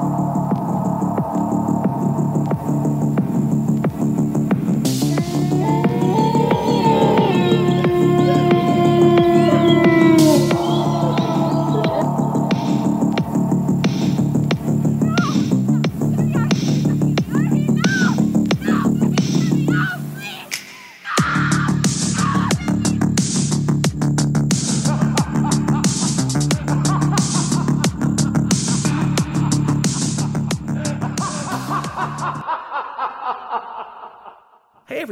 Hey,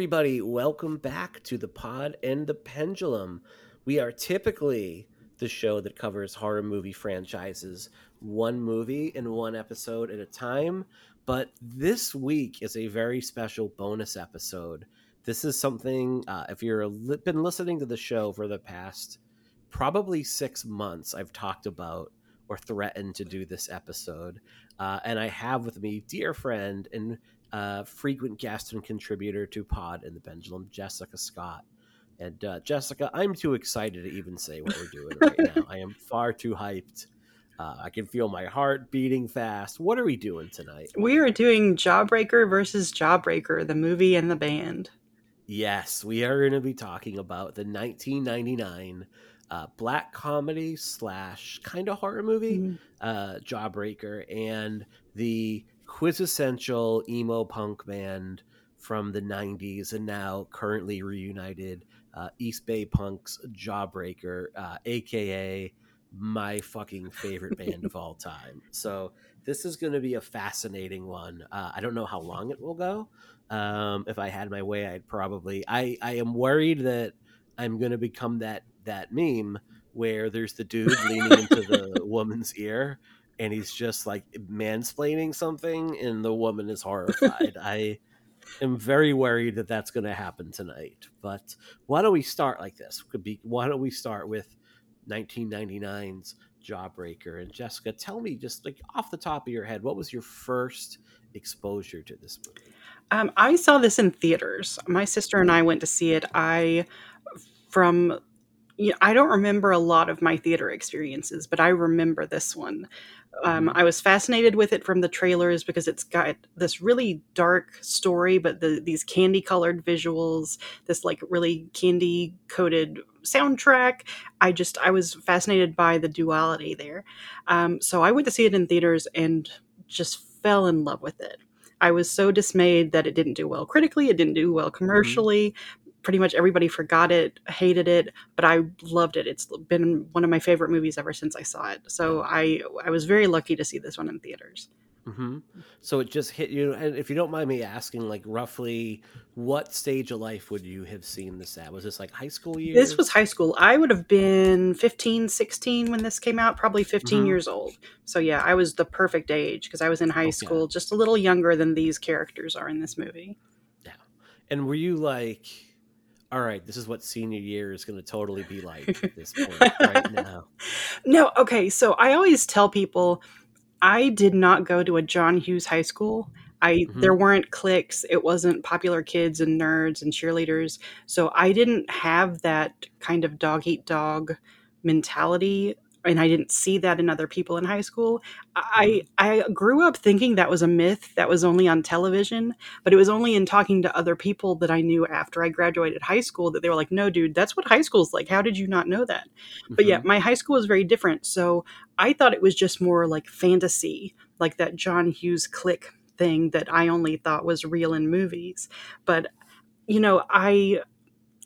everybody, welcome back to the Pod and the Pendulum. We are typically the show that covers horror movie franchises one movie in one episode at a time, but this week is a very special bonus episode. This is something, uh, if you've been listening to the show for the past probably six months, I've talked about or threatened to do this episode. Uh, and I have with me dear friend and uh, frequent guest and contributor to Pod and the Pendulum, Jessica Scott. And uh, Jessica, I'm too excited to even say what we're doing right now. I am far too hyped. Uh, I can feel my heart beating fast. What are we doing tonight? We are doing Jawbreaker versus Jawbreaker, the movie and the band. Yes, we are going to be talking about the 1999 uh, black comedy slash kind of horror movie, mm-hmm. uh, Jawbreaker, and the quintessential emo punk band from the 90s and now currently reunited uh, East Bay Punks Jawbreaker, uh, aka my fucking favorite band of all time. So this is going to be a fascinating one. Uh, I don't know how long it will go. Um, if I had my way, I'd probably. I I am worried that I'm going to become that that meme where there's the dude leaning into the woman's ear and he's just like mansplaining something and the woman is horrified. I am very worried that that's going to happen tonight but why don't we start like this? Could be why don't we start with 1999's jawbreaker? And jessica tell me just like off the top of your head what was your first exposure to this movie? Um, i saw this in theaters. My sister and i went to see it. I from you know, I don't remember a lot of my theater experiences, but I remember this one. Um, mm-hmm. I was fascinated with it from the trailers because it's got this really dark story, but the, these candy colored visuals, this like really candy coated soundtrack. I just, I was fascinated by the duality there. Um, so I went to see it in theaters and just fell in love with it. I was so dismayed that it didn't do well critically, it didn't do well mm-hmm. commercially, mm-hmm pretty much everybody forgot it, hated it, but I loved it. It's been one of my favorite movies ever since I saw it. So I I was very lucky to see this one in theaters. Mm-hmm. So it just hit you, and if you don't mind me asking, like roughly what stage of life would you have seen this at? Was this like high school years? This was high school. I would have been 15, 16 when this came out, probably 15 mm-hmm. years old. So yeah, I was the perfect age because I was in high okay. school, just a little younger than these characters are in this movie. Yeah. And were you like, all right, this is what senior year is going to totally be like at this point right now. No, okay. So I always tell people I did not go to a John Hughes high school. I mm-hmm. there weren't cliques. It wasn't popular kids and nerds and cheerleaders. So I didn't have that kind of dog eat dog mentality and I didn't see that in other people in high school. I I grew up thinking that was a myth that was only on television, but it was only in talking to other people that I knew after I graduated high school that they were like, "No, dude, that's what high school's like. How did you not know that?" Mm-hmm. But yeah, my high school was very different, so I thought it was just more like fantasy, like that John Hughes clique thing that I only thought was real in movies. But you know, I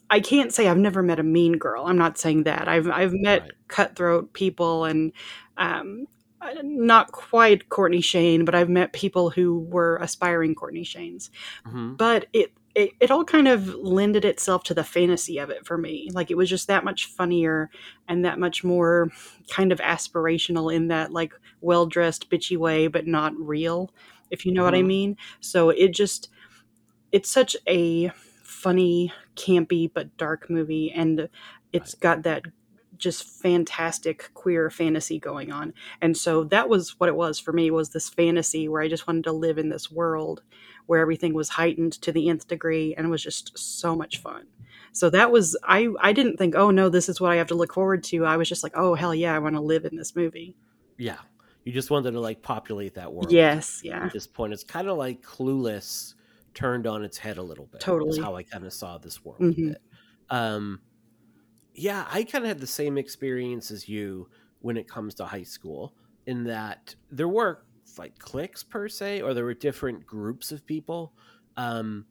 I can't say I've never met a mean girl. I'm not saying that. I've I've met right. cutthroat people and um, uh, not quite Courtney Shayne, but I've met people who were aspiring Courtney Shaynes. Mm-hmm. But it, it it all kind of lended itself to the fantasy of it for me. Like it was just that much funnier and that much more kind of aspirational in that like well dressed bitchy way, but not real. If you know mm-hmm. what I mm-hmm. mean. So it just it's such a funny, campy but dark movie, and it's got that just fantastic queer fantasy going on. And so that was what it was for me was this fantasy where I just wanted to live in this world where everything was heightened to the nth degree and it was just so much fun. So that was I I didn't think, "Oh no, this is what I have to look forward to." I was just like, "Oh hell yeah, I want to live in this movie." Yeah You just wanted to like populate that world. Yes, yeah. At this point, it's kind of like Clueless turned on its head a little bit. Totally. Is how I kind of saw this world Mhm. Um, yeah, I kind of had the same experience as you when it comes to high school, in that there were like cliques per se, or there were different groups of people. Um,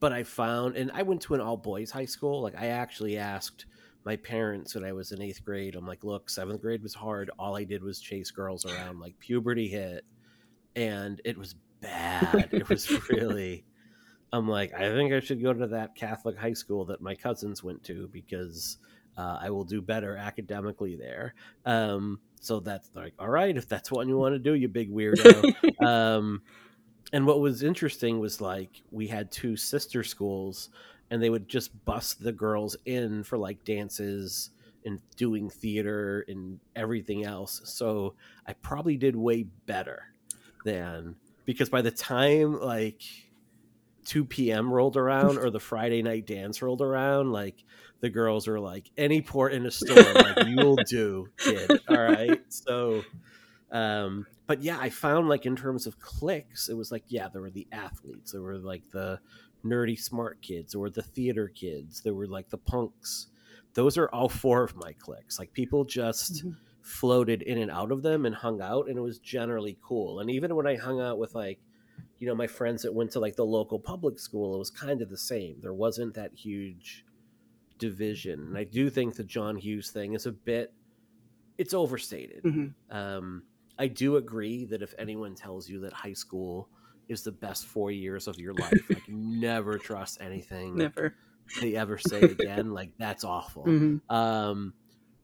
but I found, and I went to an all boys high school. Like I actually asked my parents when I was in eighth grade. I'm like, look, seventh grade was hard. All I did was chase girls around. Like puberty hit, and it was bad. it was really. I'm like, I think I should go to that Catholic high school that my cousins went to because uh, I will do better academically there. Um, so that's like, all right, if that's what you want to do, you big weirdo. um, and what was interesting was like we had two sister schools, and they would just bust the girls in for like dances and doing theater and everything else. So I probably did way better than because by the time like 2 p.m. rolled around or the Friday night dance rolled around, like the girls were like, any port in a storm, like you'll do, kid. All right. So, um, but yeah, I found like in terms of clicks, it was like, yeah, there were the athletes, there were like the nerdy smart kids, there were the theater kids, there were like the punks. Those are all four of my clicks. Like people just Mhm. floated in and out of them and hung out, and it was generally cool. And even when I hung out with like, you know, my friends that went to like the local public school, it was kind of the same. There wasn't that huge division. And I do think the John Hughes thing is a bit it's overstated. Mhm. Um, I do agree that if anyone tells you that high school is the best four years of your life, like never trust anything Never. they ever say again. like that's awful. Mhm. Um,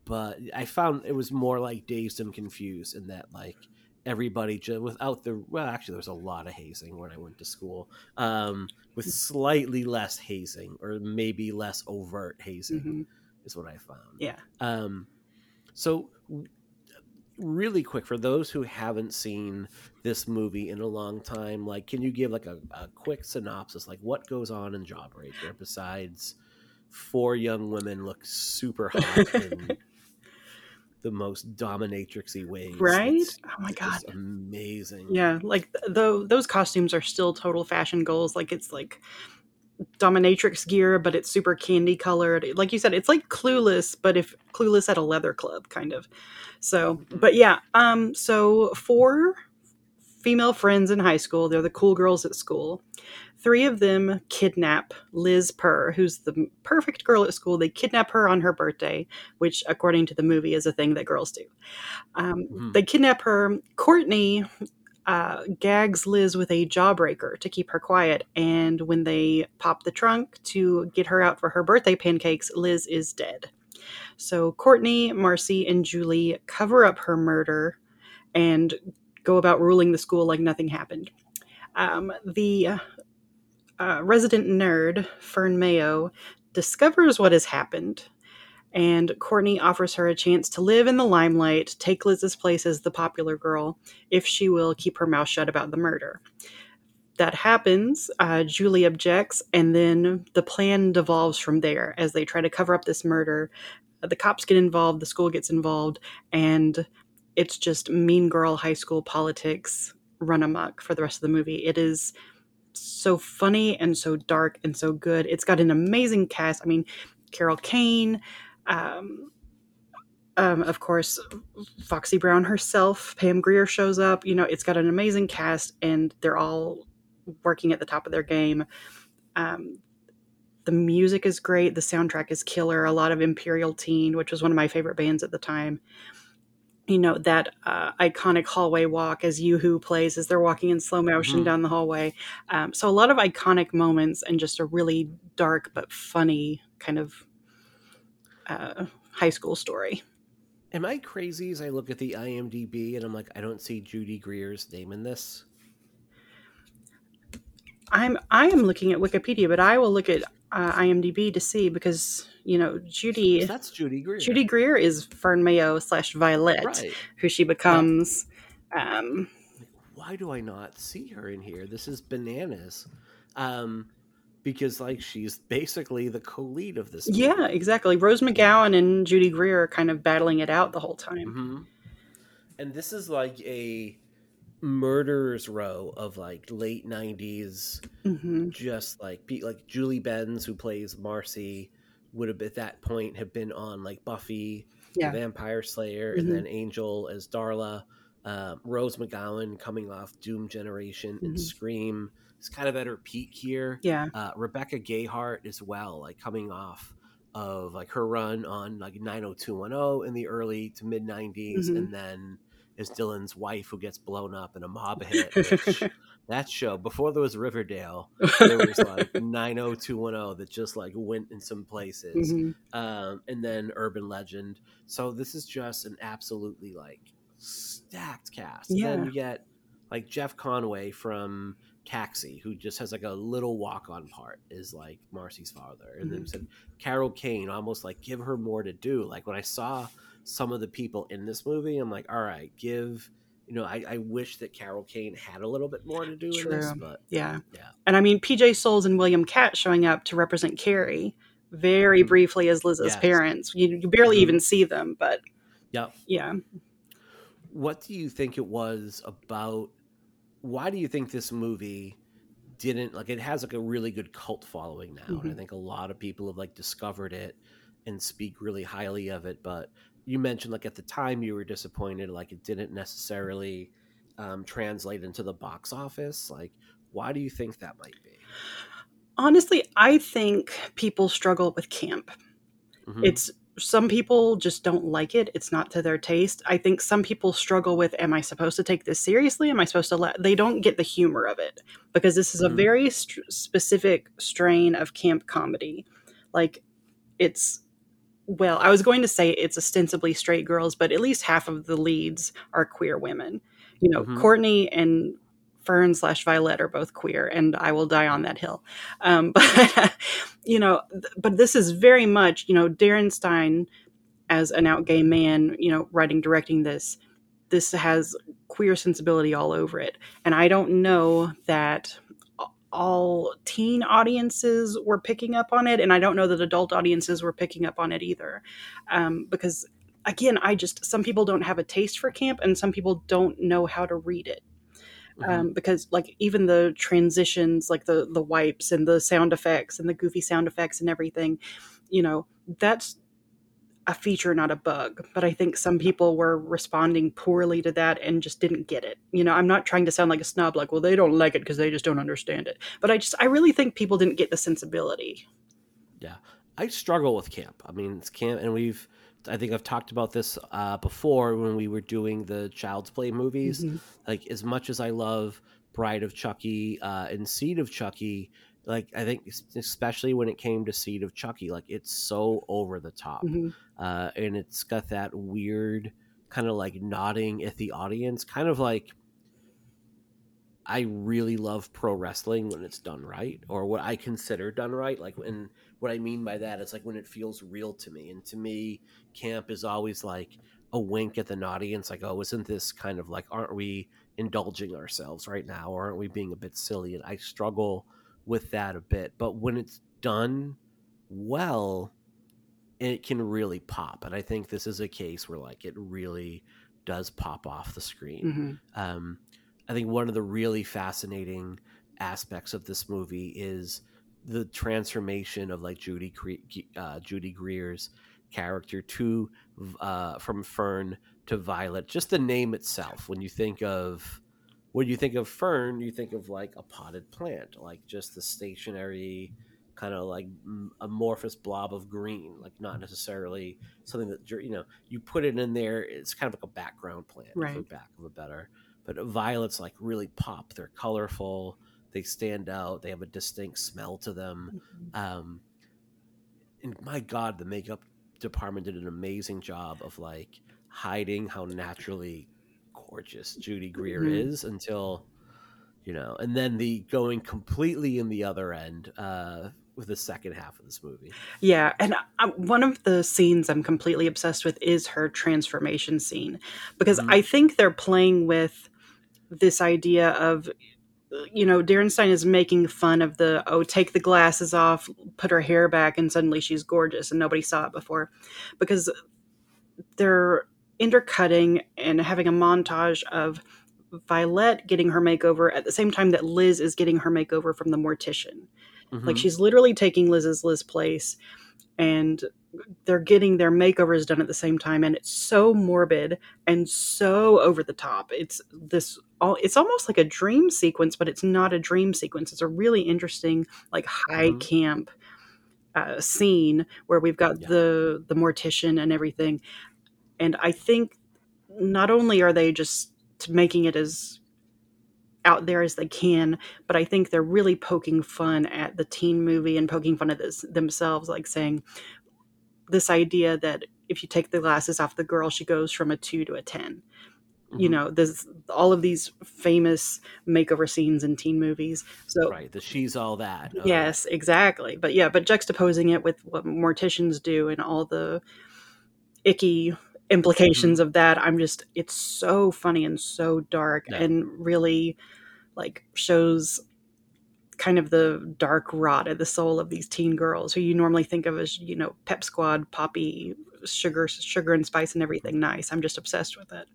but I found it was more like dazed and confused in that like everybody just without the well actually there was a lot of hazing when I went to school um, with slightly less hazing or maybe less overt hazing Mhm. is what I found. Yeah. Um, so, really quick for those who haven't seen this movie in a long time, like, can you give like a, a quick synopsis? Like, what goes on in Jawbreaker besides four young women look super hot in the most dominatrixy ways? Right? It's- Oh my god. amazing. Yeah, like though those costumes are still total fashion goals. Like it's like dominatrix gear, but it's super candy colored. Like you said, it's like Clueless, but if Clueless at a leather club, kind of. So, but yeah, um, so four female friends in high school. They're the cool girls at school. Three of them kidnap Liz Purr, who's the perfect girl at school. They kidnap her on her birthday, which, according to the movie, is a thing that girls do. Um, Mhm. They kidnap her. Courtney uh, gags Liz with a jawbreaker to keep her quiet. And when they pop the trunk to get her out for her birthday pancakes, Liz is dead. So Courtney, Marcy, and Julie cover up her murder and go about ruling the school like nothing happened. Um, the uh, resident nerd, Fern Mayo, discovers what has happened and Courtney offers her a chance to live in the limelight, take Liz's place as the popular girl, if she will keep her mouth shut about the murder. That happens. Uh, Julie objects, and then the plan devolves from there as they try to cover up this murder. The cops get involved, the school gets involved, and it's just mean girl high school politics run amok for the rest of the movie. It is so funny and so dark and so good. It's got an amazing cast. I mean, Carol Kane, um, um, of course, Foxy Brown herself, Pam Grier shows up. You know, it's got an amazing cast, and they're all working at the top of their game. Um, the music is great. The soundtrack is killer. A lot of Imperial Teen, which was one of my favorite bands at the time. You know that uh, iconic hallway walk as Yoo-Hoo plays as they're walking in slow motion Mhm. down the hallway. Um, so a lot of iconic moments and just a really dark but funny kind of uh, high school story. Am I crazy as I look at the IMDb and I'm like, I don't see Judy Greer's name in this? I'm I am looking at Wikipedia, but I will look at uh, IMDb to see because you know Judy That's Judy Greer. Judy Greer is Fern Mayo slash Violet, Right. who she becomes. Um, why do I not see her in here? This is bananas. Um, because like she's basically the co-lead of this. yeah, exactly. Rose McGowan and Judy Greer are kind of battling it out the whole time. hmm and this is like a murderers row of like late 90s hmm just like like julie benz who plays marcy would have at that point have been on like buffy Yeah. the vampire slayer Mhm. and then angel as darla um, rose mcgowan coming off doom generation and Mhm. scream is kind of at her peak here Yeah. uh, rebecca gayheart as well like coming off of like her run on like 90210 in the early to mid 90s Mhm. and then is dylan's wife who gets blown up in a mob hit which that show before there was riverdale there was like 90210 that just like went in some places Mhm. um, and then urban legend so this is just an absolutely like stacked cast and then Yeah. you get like jeff conaway from taxi who just has like a little walk-on part is like marcy's father and then Mhm. said carol kane almost like give her more to do like when i saw some of the people in this movie i'm like all right give you know i, I wish that carol kane had a little bit more to do in this but Yeah. Yeah. And I mean, PJ Soles and William Katt showing up to represent Carrie very Mhm. briefly as Liz's Yes. parents. You, you barely Mhm. even see them, but yeah. yeah. what do you think it was about why do you think this movie didn't like it has like a really good cult following now and i Mhm. think a lot of people have like discovered it and speak really highly of it but you mentioned like at the time you were disappointed like it didn't necessarily um, translate into the box office like why do you think that might be Honestly, I think people struggle with camp. Mhm. It's some people just don't like it. It's not to their taste. I think some people struggle with am I supposed to take this seriously? Am I supposed to let they don't get the humor of it because this is a Mhm. very st- specific strain of camp comedy. Like it's well, I was going to say it's ostensibly straight girls, but at least half of the leads are queer women. You know, Mhm. Courtney and Fern slash Violet are both queer, and I will die on that hill. Um, but you know, th- but this is very much you know Darren Stein as an out gay man, you know, writing directing this. This has queer sensibility all over it, and I don't know that all teen audiences were picking up on it, and I don't know that adult audiences were picking up on it either, um, because again, I just some people don't have a taste for camp, and some people don't know how to read it Mhm. um, because like even the transitions like the the wipes and the sound effects and the goofy sound effects and everything you know that's a feature not a bug but i think some people were responding poorly to that and just didn't get it you know i'm not trying to sound like a snob like well they don't like it because they just don't understand it but i just i really think people didn't get the sensibility Yeah. I struggle with camp. I mean, it's camp, and we've. I think I've talked about this uh, before when we were doing the Child's Play movies. Mhm. Like, as much as I love Bride of Chucky uh, and Seed of Chucky, like I think especially when it came to Seed of Chucky, like it's so over the top, Mhm. uh, and it's got that weird kind of like nodding at the audience, kind of like. I really love pro wrestling when it's done right, or what I consider done right. Like, and what I mean by that is like when it feels real to me. And to me, camp is always like a wink at the audience, like, oh, isn't this kind of like, aren't we indulging ourselves right now, or aren't we being a bit silly? And I struggle with that a bit. But when it's done well, it can really pop. And I think this is a case where like it really does pop off the screen. Mhm. Um, I think one of the really fascinating aspects of this movie is the transformation of like Judy uh, Judy Greer's character to uh, from Fern to Violet. Just the name itself. When you think of when you think of Fern, you think of like a potted plant, like just the stationary kind of like amorphous blob of green, like not necessarily something that you know you put it in there. It's kind of like a background plant, for Right. back of a better. But violets like really pop. They're colorful. They stand out. They have a distinct smell to them. Um, and my God, the makeup department did an amazing job of like hiding how naturally gorgeous Judy Greer Mhm. is until you know, and then the going completely in the other end uh, with the second half of this movie. Yeah, and I, one of the scenes I'm completely obsessed with is her transformation scene because Mhm. I think they're playing with this idea of you know Darren Stein is making fun of the oh take the glasses off, put her hair back, and suddenly she's gorgeous and nobody saw it before because they're intercutting and having a montage of Violet getting her makeover at the same time that Liz is getting her makeover from the mortician. Mm-hmm. Like she's literally taking Liz's Liz place and they're getting their makeovers done at the same time and it's so morbid and so over the top. It's this all it's almost like a dream sequence but it's not a dream sequence. It's a really interesting like high mm-hmm. camp uh, scene where we've got yeah. the the mortician and everything. And I think not only are they just making it as out there as they can, but I think they're really poking fun at the teen movie and poking fun at this themselves, like saying this idea that if you take the glasses off the girl, she goes from a two to a 10 mm-hmm. You know, there's all of these famous makeover scenes in teen movies. So right, the she's all that. Okay. Yes, exactly. But yeah, but juxtaposing it with what morticians do and all the icky implications mm-hmm. of that i'm just it's so funny and so dark yeah. and really like shows kind of the dark rot of the soul of these teen girls who you normally think of as you know pep squad poppy sugar sugar and spice and everything nice i'm just obsessed with it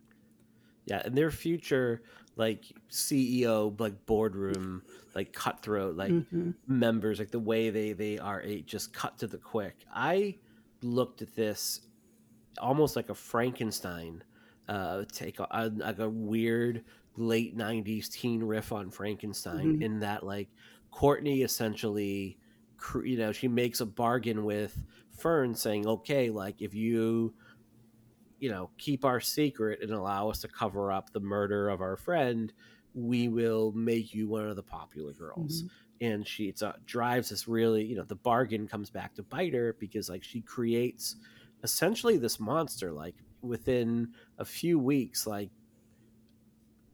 yeah and their future like ceo like boardroom like cutthroat like mm-hmm. members like the way they they are a just cut to the quick i looked at this almost like a Frankenstein uh, take, like a weird late '90s teen riff on Frankenstein. Mm-hmm. In that, like Courtney essentially, you know, she makes a bargain with Fern, saying, "Okay, like if you." You know, keep our secret and allow us to cover up the murder of our friend. We will make you one of the popular girls. Mm-hmm and she it's, uh, drives this really you know the bargain comes back to bite her because like she creates essentially this monster like within a few weeks like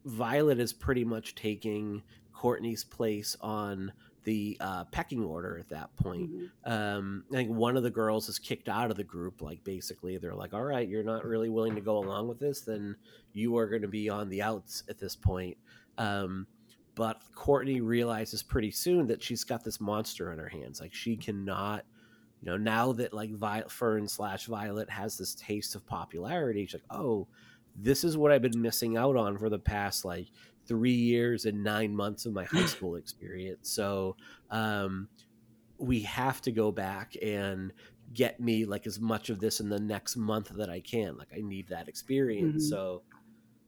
violet is pretty much taking courtney's place on the uh, pecking order at that point. Mm-hmm. Um, I think one of the girls is kicked out of the group. Like basically, they're like, "All right, you're not really willing to go along with this, then you are going to be on the outs at this point." Um, but Courtney realizes pretty soon that she's got this monster in her hands. Like she cannot you know now that like violet fern slash violet has this taste of popularity she's like oh this is what i've been missing out on for the past like three years and nine months of my high school experience so um we have to go back and get me like as much of this in the next month that i can like i need that experience mm-hmm. so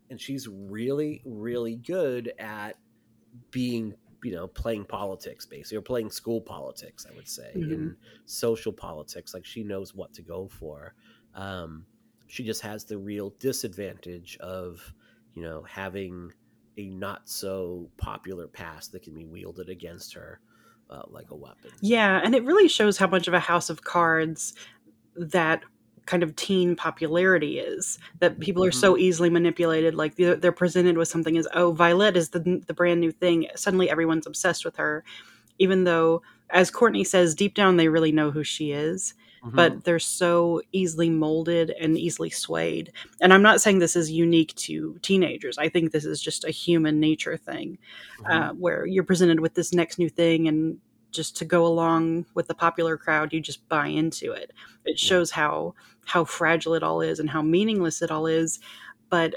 and she's really really good at being you know playing politics basically or playing school politics i would say mm-hmm. in social politics like she knows what to go for um, she just has the real disadvantage of you know having a not so popular past that can be wielded against her uh, like a weapon yeah and it really shows how much of a house of cards that kind of teen popularity is that people are so mm-hmm. easily manipulated like they're, they're, presented with something as oh violet is the, the brand new thing suddenly everyone's obsessed with her even though as courtney says deep down they really know who she is mm-hmm. but they're so easily molded and easily swayed and i'm not saying this is unique to teenagers i think this is just a human nature thing mm-hmm. uh, where you're presented with this next new thing and just to go along with the popular crowd you just buy into it. It shows how how fragile it all is and how meaningless it all is. But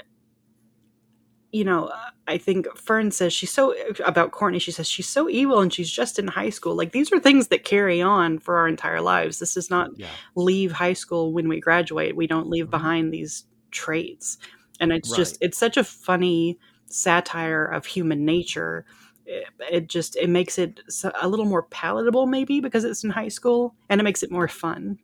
you know i think fern says she's so about courtney she says she's so evil and she's just in high school. Like these are things that carry on for our entire lives. This does not yeah. leave high school when we graduate. We don't leave mm-hmm. behind these traits. And it's right. just it's such a funny satire of human nature it, just it makes it a little more palatable maybe because it's in high school and it makes it more fun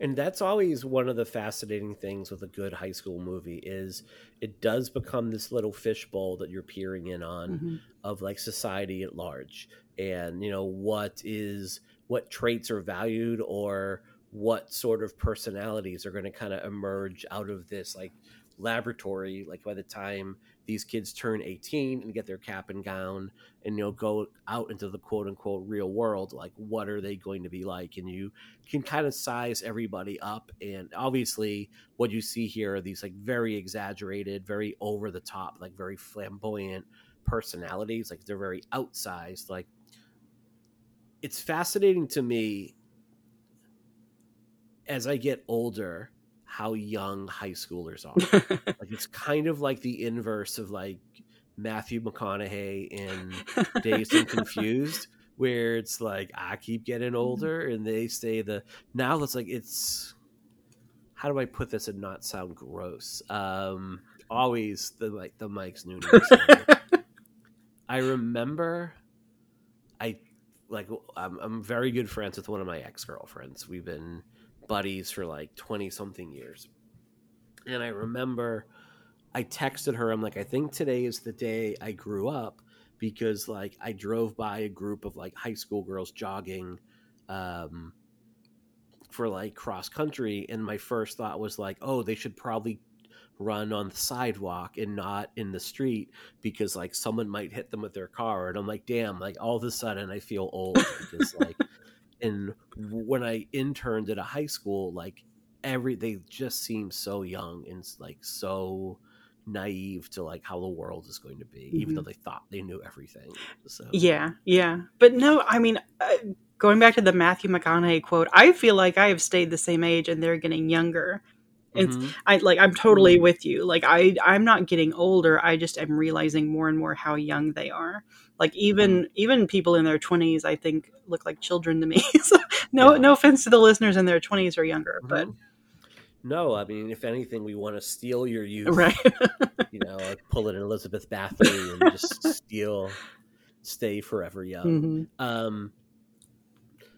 and that's always one of the fascinating things with a good high school movie is it does become this little fishbowl that you're peering in on mm-hmm. of like society at large and you know what is what traits are valued or what sort of personalities are going to kind of emerge out of this like laboratory like by the time these kids turn 18 and get their cap and gown and you know go out into the quote unquote real world like what are they going to be like? And you can kind of size everybody up and obviously what you see here are these like very exaggerated very over the top like very flamboyant personalities like they're very outsized like it's fascinating to me as i get older how young high schoolers are. like it's kind of like the inverse of like Matthew McConaughey in Dazed and Confused, where it's like I keep getting mm-hmm. older and they say the now it's like it's how do I put this and not sound gross? Um always the like the Mike's Noonan. I remember I like I'm, I'm very good friends with one of my ex girlfriends. We've been buddies for like 20 something years. And I remember I texted her, I'm like, I think today is the day I grew up because like I drove by a group of like high school girls jogging um, for like cross country. And my first thought was like, oh, they should probably run on the sidewalk and not in the street because like someone might hit them with their car. And I'm like, damn, like all of a sudden I feel old because like and when I interned at a high school, like every they just seem so young and like so naive to like how the world is going to be, mm-hmm. even though they thought they knew everything. So yeah, yeah, but no, I mean. Uh, going back to the Matthew McConaughey quote, I feel like I have stayed the same age and they're getting younger. It's mm-hmm. I like I'm totally mm-hmm. with you. Like I I'm not getting older. I just am realizing more and more how young they are. Like even mm-hmm. even people in their 20s I think look like children to me. so no no offense to the listeners in their 20s or younger, mm-hmm. but no, I mean, if anything, we want to steal your youth, right? you know, like pull it in Elizabeth Bathory and just steal, stay forever young. Mm-hmm. Um,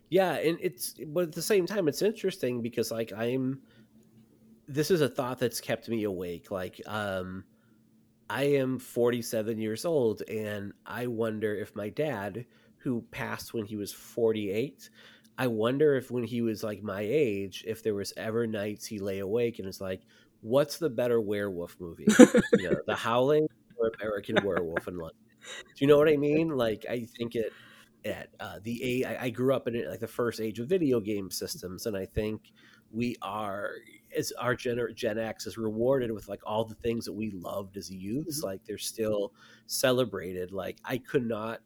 yeah, and it's but at the same time, it's interesting because like I'm, this is a thought that's kept me awake. Like, um, I am 47 years old, and I wonder if my dad, who passed when he was 48, I wonder if when he was like my age, if there was ever nights he lay awake and was like, "What's the better werewolf movie? you know, The Howling or American Werewolf in London?" Do you know what I mean? Like, I think it at uh, the age I grew up in it, like the first age of video game systems, and I think we are as our Gen, Gen X is rewarded with like all the things that we loved as youths, mm-hmm. like they're still celebrated. Like I could not,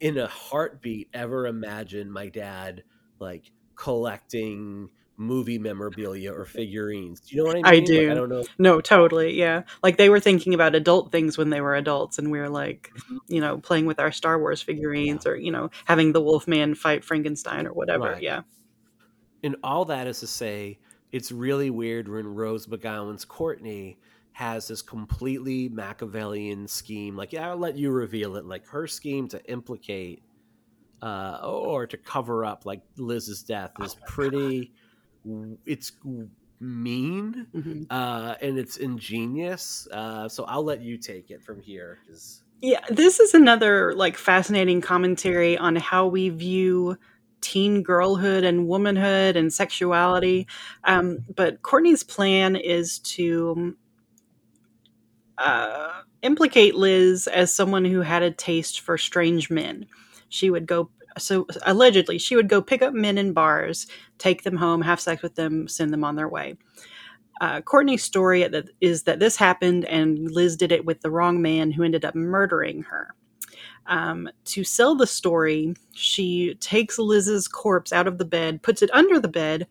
in a heartbeat, ever imagine my dad like collecting movie memorabilia or figurines. Do you know what I mean? I do. Like, I don't know. No, totally. Yeah. Like they were thinking about adult things when they were adults and we were like, mm-hmm. you know, playing with our Star Wars figurines yeah. or, you know, having the Wolfman fight Frankenstein or whatever. Right. Yeah. And all that is to say, it's really weird when Rose McGowan's Courtney has this completely Machiavellian scheme. Like, yeah, I'll let you reveal it. Like her scheme to implicate uh, or to cover up like Liz's death is oh pretty. God. It's mean mm-hmm. uh, and it's ingenious. Uh, so I'll let you take it from here because. Yeah, this is another like fascinating commentary on how we view teen girlhood and womanhood and sexuality. Um, but Courtney's plan is to uh, implicate Liz as someone who had a taste for strange men. She would go, so allegedly, she would go pick up men in bars, take them home, have sex with them, send them on their way. Uh, Courtney's story is that this happened and Liz did it with the wrong man who ended up murdering her. Um, to sell the story, she takes Liz's corpse out of the bed, puts it under the bed,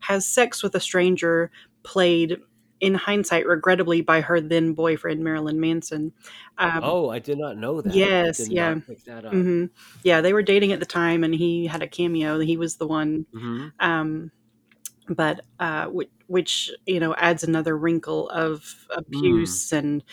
has sex with a stranger, played in hindsight, regrettably, by her then boyfriend Marilyn Manson. Um, oh, I did not know that. Yes, yeah, mm-hmm. yeah. They were dating at the time, and he had a cameo. He was the one. Mm-hmm. Um, but uh, which, you know adds another wrinkle of abuse mm. and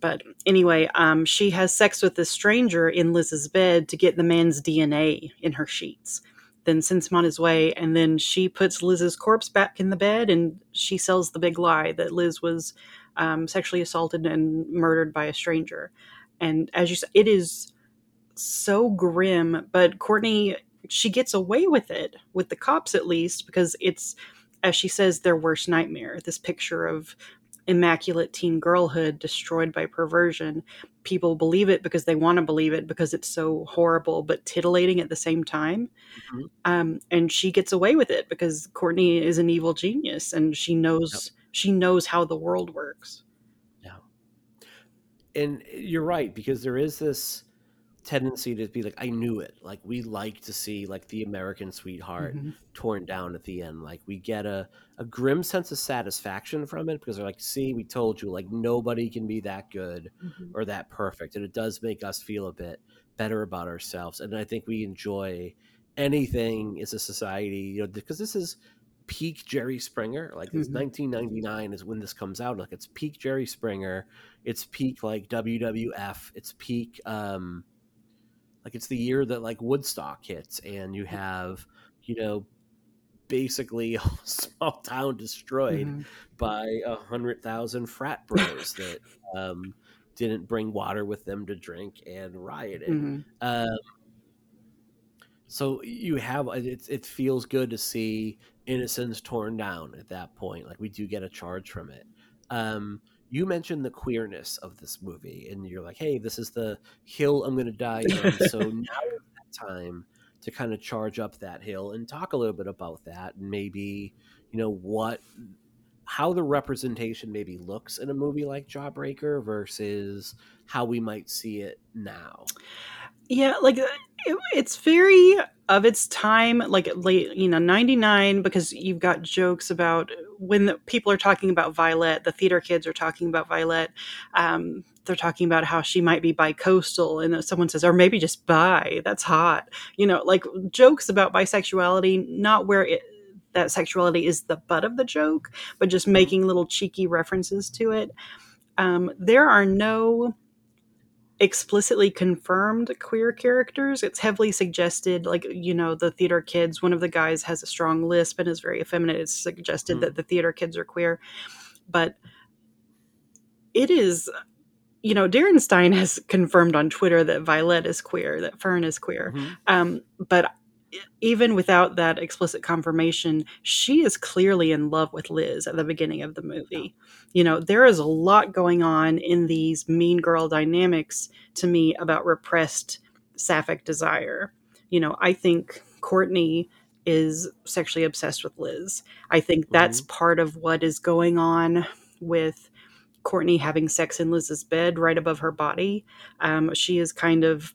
but anyway, um, she has sex with this stranger in Liz's bed to get the man's DNA in her sheets. Then sends him on his way, and then she puts Liz's corpse back in the bed, and she sells the big lie that Liz was um, sexually assaulted and murdered by a stranger. And as you said, it is so grim, but Courtney she gets away with it with the cops at least because it's as she says their worst nightmare this picture of immaculate teen girlhood destroyed by perversion. People believe it because they want to believe it because it's so horrible but titillating at the same time. Mm-hmm. Um, and she gets away with it because Courtney is an evil genius and she knows yep. she knows how the world works. Yeah. And you're right because there is this tendency to be like i knew it. Like we like to see like the american sweetheart mm-hmm. torn down at the end. Like we get a, a grim sense of satisfaction from it because they're like see we told you like nobody can be that good mm-hmm. or that perfect and it does make us feel a bit better about ourselves. And i think we enjoy anything as a society you know because this is peak jerry springer. Like mm-hmm. 1999 is when this comes out. Like it's peak jerry springer. It's peak like wwf it's peak um like it's the year that like Woodstock hits, and you have, you know, basically a small town destroyed mm-hmm. by a hundred thousand frat bros that um, didn't bring water with them to drink and rioted. Mm-hmm. Um, so you have it. It feels good to see innocence torn down at that point. Like we do get a charge from it. Um, you mentioned the queerness of this movie, and you're like, "Hey, this is the hill I'm going to die on." so now is that time to kind of charge up that hill and talk a little bit about that, and maybe you know what, how the representation maybe looks in a movie like Jawbreaker versus how we might see it now. Yeah, like uh, it, it's very of its time, like late, you know, 99, because you've got jokes about when the, people are talking about Violet, the theater kids are talking about Violet. Um, they're talking about how she might be bi-coastal and someone says or maybe just bi that's hot you know like jokes about bisexuality not where it, that sexuality is the butt of the joke but just making little cheeky references to it um, there are no explicitly confirmed queer characters. It's heavily suggested, like, you know, the theater kids, one of the guys has a strong lisp and is very effeminate. It's suggested mm. that the theater kids are queer. But it is, you know, Darren Stein has confirmed on Twitter that Violet is queer, that Fern is queer. Mm-hmm. Um, but even without that explicit confirmation, she is clearly in love with Liz at the beginning of the movie. You know, there is a lot going on in these mean girl dynamics to me about repressed sapphic desire. You know, I think Courtney is sexually obsessed with Liz. I think that's mm-hmm. part of what is going on with Courtney having sex in Liz's bed right above her body. Um, she is kind of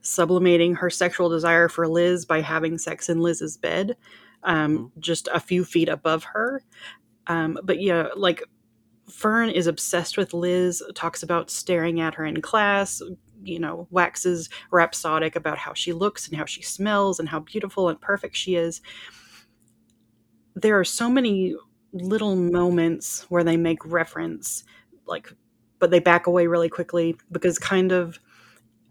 sublimating her sexual desire for Liz by having sex in Liz's bed, um, mm-hmm. just a few feet above her. Um, but yeah, like Fern is obsessed with Liz, talks about staring at her in class, you know, waxes rhapsodic about how she looks and how she smells and how beautiful and perfect she is. There are so many little moments where they make reference, like, but they back away really quickly because kind of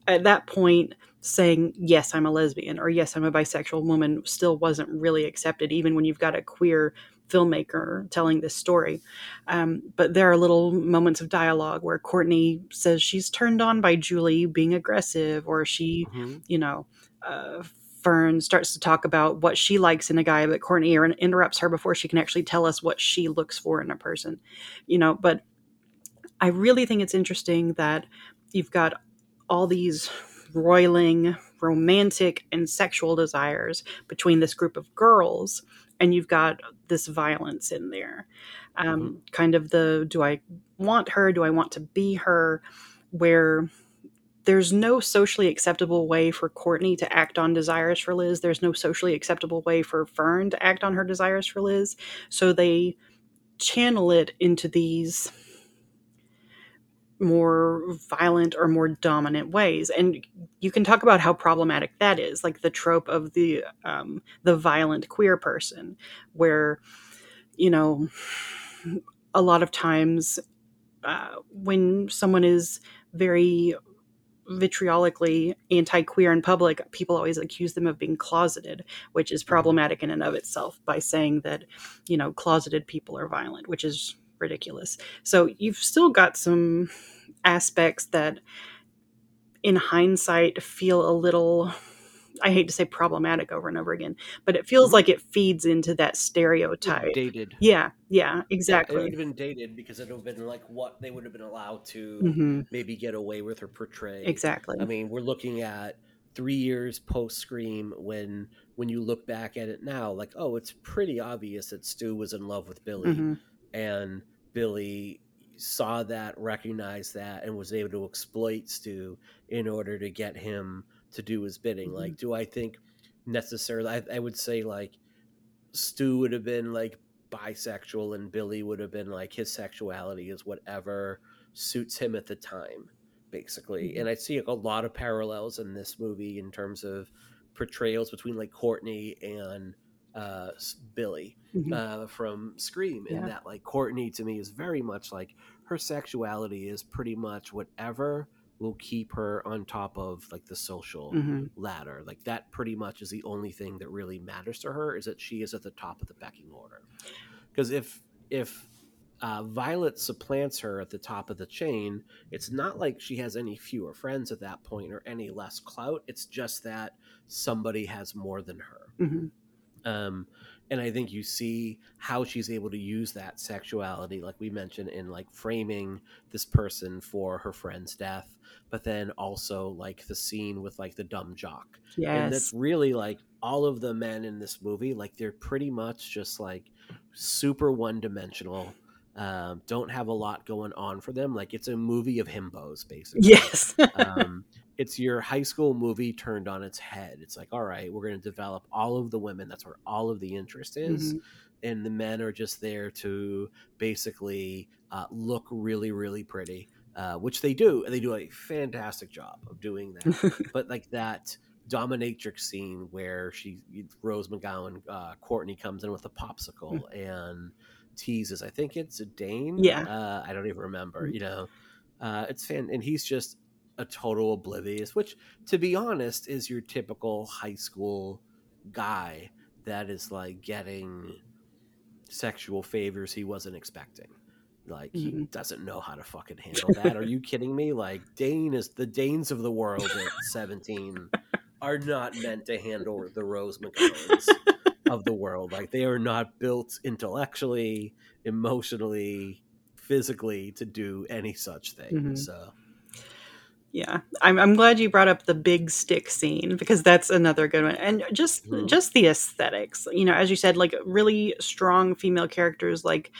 at that point saying yes i'm a lesbian or yes i'm a bisexual woman still wasn't really accepted even when you've got a queer filmmaker telling this story um, but there are little moments of dialogue where courtney says she's turned on by julie being aggressive or she mm-hmm. you know uh, fern starts to talk about what she likes in a guy but courtney interrupts her before she can actually tell us what she looks for in a person you know but i really think it's interesting that you've got all these roiling romantic and sexual desires between this group of girls and you've got this violence in there. Um, mm-hmm. kind of the do i want her? Do i want to be her? where there's no socially acceptable way for courtney to act on desires for liz. There's no socially acceptable way for fern to act on her desires for liz. So they channel it into these more violent or more dominant ways and you can talk about how problematic that is like the trope of the um, the violent queer person where you know a lot of times uh, when someone is very vitriolically anti-queer in public people always accuse them of being closeted which is mm-hmm. problematic in and of itself by saying that you know closeted people are violent which is ridiculous. So you've still got some aspects that in hindsight feel a little I hate to say problematic over and over again, but it feels mm-hmm. like it feeds into that stereotype. Dated. Yeah, yeah, exactly. Yeah, it would have been dated because it would have been like what they would have been allowed to mm-hmm. maybe get away with or portray. Exactly. I mean, we're looking at three years post Scream when when you look back at it now, like, oh, it's pretty obvious that Stu was in love with Billy. Mm-hmm and Billy saw that, recognized that, and was able to exploit Stu in order to get him to do his bidding. Mhm. Like, do I think necessarily? I, I would say like Stu would have been like bisexual, and Billy would have been like his sexuality is whatever suits him at the time, basically. Mhm. And I see a lot of parallels in this movie in terms of portrayals between like Courtney and uh, Billy Mhm. uh, from Scream, in Yeah. that like Courtney to me is very much like her sexuality is pretty much whatever will keep her on top of like the social Mhm. ladder. Like that pretty much is the only thing that really matters to her is that she is at the top of the pecking order. Because if if uh, Violet supplants her at the top of the chain, it's not like she has any fewer friends at that point or any less clout. It's just that somebody has more than her. Mhm. Um, and I think you see how she's able to use that sexuality, like we mentioned, in like framing this person for her friend's death, but then also like the scene with like the dumb jock. And that's really like all of the men in this movie, like they're pretty much just like super one dimensional. Um, don't have a lot going on for them. Like it's a movie of himbos, basically Yes. um, it's your high school movie turned on its head. It's like, all right, we're going to develop all of the women. That's where all of the interest is. Mhm. And the men are just there to basically uh, look really, really pretty, uh, which they do. And they do a fantastic job of doing that. but like that dominatrix scene where she, Rose McGowan, uh, Courtney comes in with a popsicle and teases, I think it's a Dane. Yeah. Uh, I don't even remember, Mhm. you know. Uh, it's fan, and he's just a total oblivious, which, to be honest, is your typical high school guy that is like getting sexual favors he wasn't expecting. Like he Mhm. doesn't know how to fucking handle that. Are you kidding me? Like Dane is the Danes of the world at seventeen are not meant to handle the Rose McGowans of the world. Like they are not built intellectually, emotionally, physically to do any such thing. Mhm. So Yeah, I'm I'm glad you brought up the big stick scene because that's another good one, and just Mhm. just the aesthetics. You know, as you said, like really strong female characters, like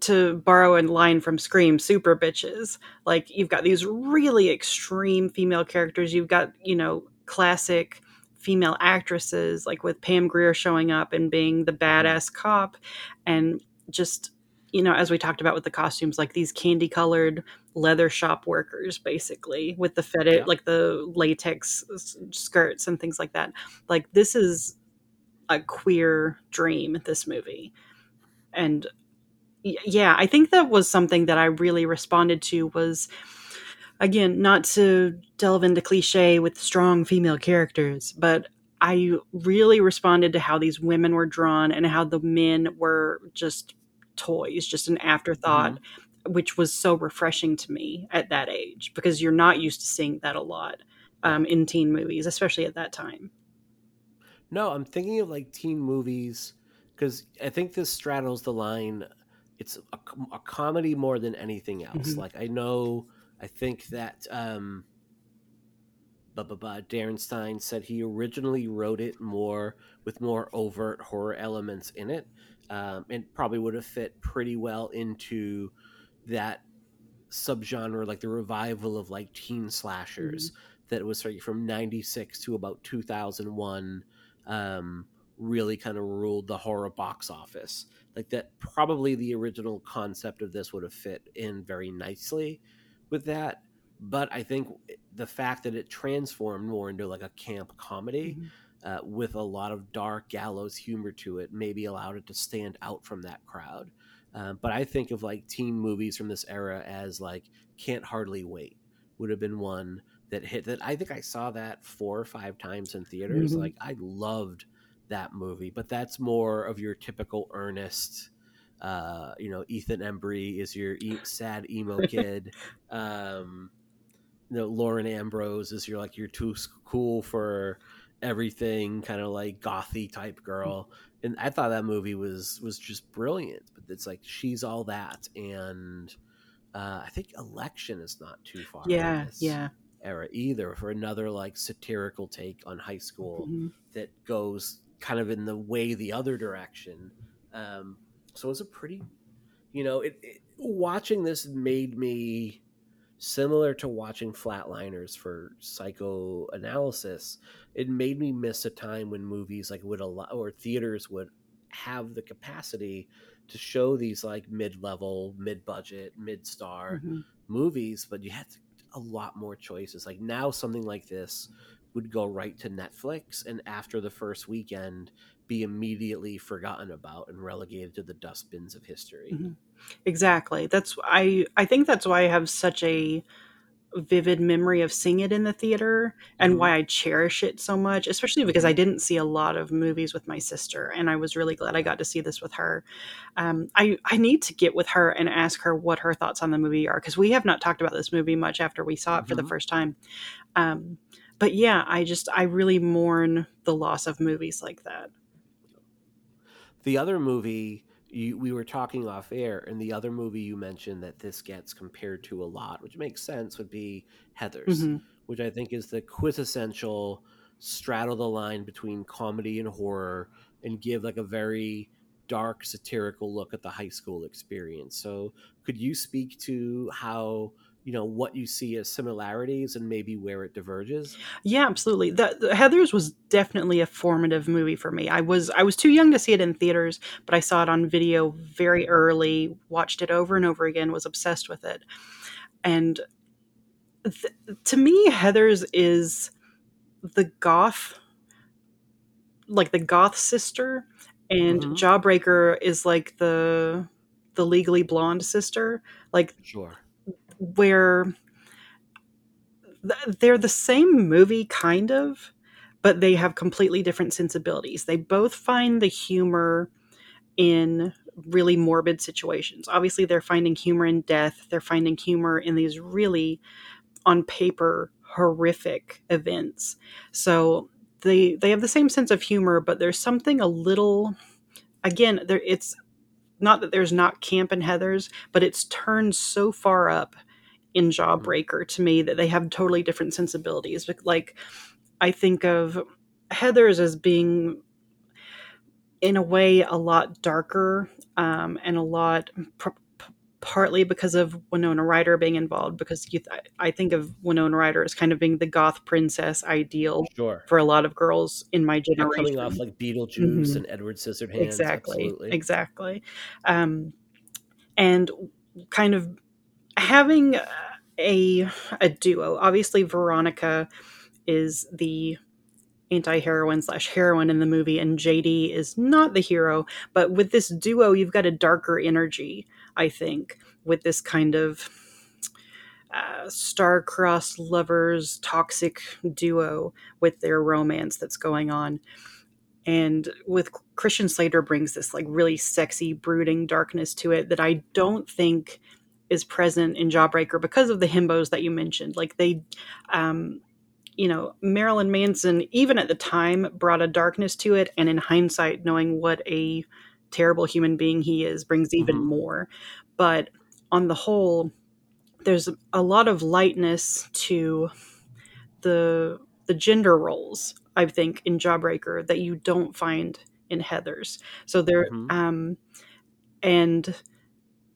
to borrow a line from Scream, super bitches. Like you've got these really extreme female characters. You've got you know classic female actresses like with Pam Grier showing up and being the badass cop, and just you know as we talked about with the costumes, like these candy colored leather shop workers basically with the fetish Yeah. like the latex s- skirts and things like that. Like this is a queer dream this movie. And y- yeah i think that was something that i really responded to was again not to delve into cliche with strong female characters but i really responded to how these women were drawn and how the men were just toys just an afterthought mm-hmm. Which was so refreshing to me at that age because you're not used to seeing that a lot um, in teen movies especially at that time No, I'm thinking of like teen movies because I think this straddles the line. It's a, a comedy more than anything else. Mhm. Like I know, I think that um, blah, blah, blah, Darren Stein said he originally wrote it more with more overt horror elements in it, um, and probably would have fit pretty well into that subgenre, like the revival of like teen slashers that was starting from 96 to about 2001 um, really kind of ruled the horror box office like that probably the original concept of this would have fit in very nicely with that but i think the fact that it transformed more into like a camp comedy Mhm. uh, with a lot of dark gallows humor to it maybe allowed it to stand out from that crowd um, but i think of like teen movies from this era as like can't hardly wait would have been one that hit that i think i saw that four or five times in theaters Mhm. like i loved that movie but that's more of your typical earnest uh you know ethan embry is your e- sad emo kid um you know lauren ambrose is your like you're too cool for everything kind of like gothy type girl and i thought that movie was was just brilliant but it's like she's all that and uh i think election is not too far from yeah this yeah era either for another like satirical take on high school Mhm. that goes kind of in the way the other direction. Um, so it's a pretty you know, it, it, watching this made me similar to watching flatliners for psychoanalysis it made me miss a time when movies like would allow or theaters would have the capacity to show these like mid-level mid-budget mid-star mm-hmm. movies but you had to, a lot more choices like now something like this would go right to netflix and after the first weekend be immediately forgotten about and relegated to the dustbins of history. Mm-hmm. Exactly. That's I I think that's why I have such a vivid memory of seeing it in the theater and mm-hmm. why I cherish it so much, especially because I mm-hmm. didn't see a lot of movies with my sister and I was really glad I got to see this with her. Um, I, I need to get with her and ask her what her thoughts on the movie are because we have not talked about this movie much after we saw it mm-hmm. for the mm-hmm. first time. Um, but yeah, I just, I really mourn the loss of movies like that. The other movie you, we were talking off air, and the other movie you mentioned that this gets compared to a lot, which makes sense, would be Heathers, mm-hmm. which I think is the quintessential straddle the line between comedy and horror and give like a very dark satirical look at the high school experience. So, could you speak to how you know what you see as similarities and maybe where it diverges? Yeah absolutely. The, the, heathers was definitely a formative movie for me. I was i was too young to see it in theaters but i saw it on video very early watched it over and over again was obsessed with it. And th- to me heathers is the goth like the goth sister and mm-hmm. jawbreaker is like the the legally blonde sister. Like sure where they're the same movie, kind of, but they have completely different sensibilities. They both find the humor in really morbid situations. Obviously, they're finding humor in death, they're finding humor in these really, on paper, horrific events. So they they have the same sense of humor, but there's something a little again, there it's not that there's not camp in Heathers, but it's turned so far up in mm-hmm. Jawbreaker to me that they have totally different sensibilities. Like I think of Heathers as being in a way a lot darker um, and a lot pr- partly because of Winona Ryder being involved because you th- I think of Winona Ryder as kind of being the goth princess ideal sure. for a lot of girls in my generation. coming off like Beetlejuice mm-hmm. and Edward Scissorhands. Exactly. Absolutely. Exactly. Um, and kind of having a a duo. Obviously, Veronica is the anti-heroine slash heroine in the movie, and JD is not the hero. But with this duo, you've got a darker energy. I think with this kind of uh, star-crossed lovers, toxic duo with their romance that's going on. And with Christian Slater brings this like really sexy, brooding darkness to it that I don't think is present in Jawbreaker because of the himbos that you mentioned. Like they, um, you know, Marilyn Manson, even at the time, brought a darkness to it, and in hindsight, knowing what a terrible human being he is, brings even mm-hmm. more. But on the whole, there's a lot of lightness to the the gender roles. I think in Jawbreaker that you don't find in Heathers. So there, mm-hmm. um, and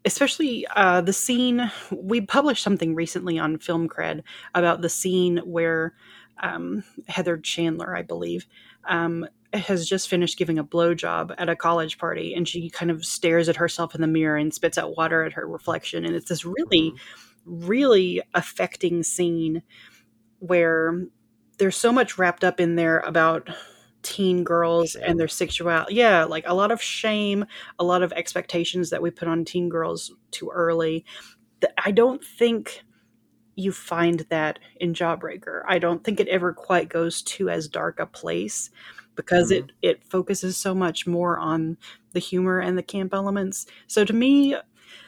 especially uh, the scene we published something recently on film cred about the scene where um, heather chandler i believe um, has just finished giving a blowjob at a college party and she kind of stares at herself in the mirror and spits out water at her reflection and it's this really mm-hmm. really affecting scene where there's so much wrapped up in there about teen girls and their sexuality. Yeah, like a lot of shame, a lot of expectations that we put on teen girls too early. I don't think you find that in Jawbreaker. I don't think it ever quite goes to as dark a place because mm-hmm. it it focuses so much more on the humor and the camp elements. So to me,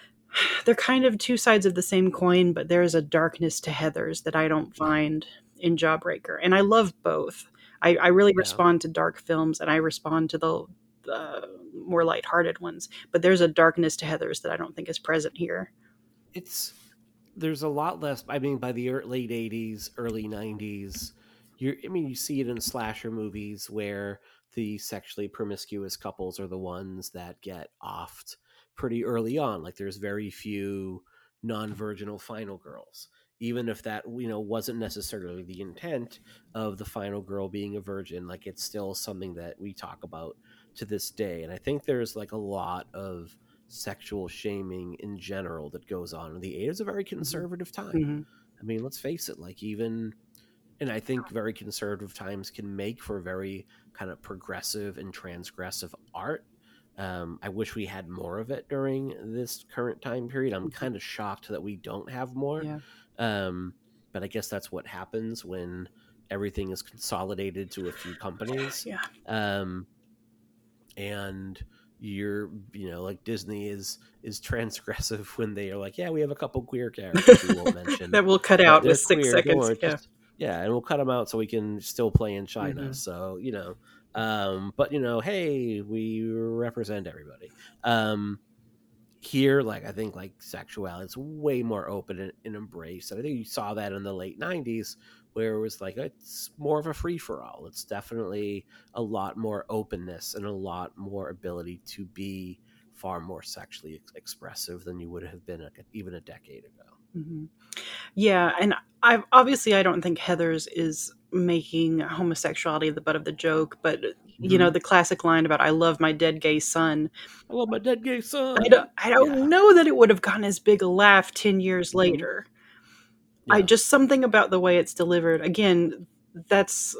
they're kind of two sides of the same coin, but there's a darkness to Heathers that I don't find in Jawbreaker. And I love both. I, I really yeah. respond to dark films and I respond to the uh, more lighthearted ones. But there's a darkness to Heathers that I don't think is present here. It's there's a lot less. I mean, by the late '80s, early '90s, you I mean, you see it in slasher movies where the sexually promiscuous couples are the ones that get offed pretty early on. Like there's very few non-virginal final girls even if that you know wasn't necessarily the intent of the final girl being a virgin like it's still something that we talk about to this day and i think there's like a lot of sexual shaming in general that goes on and the 80s a very Mm-hmm. conservative time Mhm. i mean let's face it like even and i think very conservative times can make for very kind of progressive and transgressive art um, I wish we had more of it during this current time period. I'm kind of shocked that we don't have more. Yeah. Um, but I guess that's what happens when everything is consolidated to a few companies. Yeah. Um, and you're, you know, like Disney is is transgressive when they are like, yeah, we have a couple queer characters we won't mention. That we'll cut out with six seconds. Yeah. just- yeah, and we'll cut them out so we can still play in China. Mhm. So you know, um, but you know, hey, we represent everybody. Um, here, like I think, like sexuality is way more open and, and embraced. I think you saw that in the late '90s, where it was like it's more of a free for all. It's definitely a lot more openness and a lot more ability to be far more sexually ex- expressive than you would have been like, even a decade ago. Mhm. Yeah, and I obviously I don't think Heathers is making homosexuality the butt of the joke, but you Mm-hmm. know the classic line about "I love my dead gay son." I love my dead gay son. I don't, I don't Yeah. know that it would have gotten as big a laugh ten years Mhm. later. I just something about the way it's delivered. Again, that's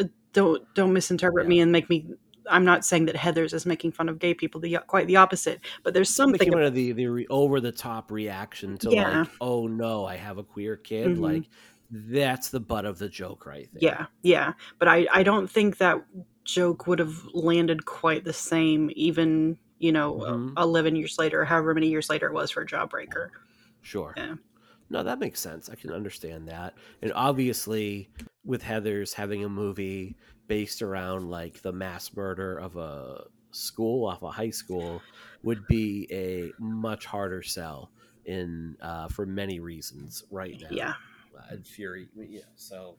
uh, don't don't misinterpret me and make me. I'm not saying that Heathers is making fun of gay people. The quite the opposite. But there's something. of the the re- over the top reaction to Yeah. like, oh no, I have a queer kid. Mhm. Like that's the butt of the joke right there. Yeah, yeah. But I, I don't think that joke would have landed quite the same, even, you know, Mhm. 11 years later, however many years later it was for Jawbreaker. Sure. Yeah. No, that makes sense. I can understand that. And obviously, with Heathers having a movie based around like the mass murder of a school off a high school would be a much harder sell in uh, for many reasons right now. Yeah. Uh, Fury. Yeah. So,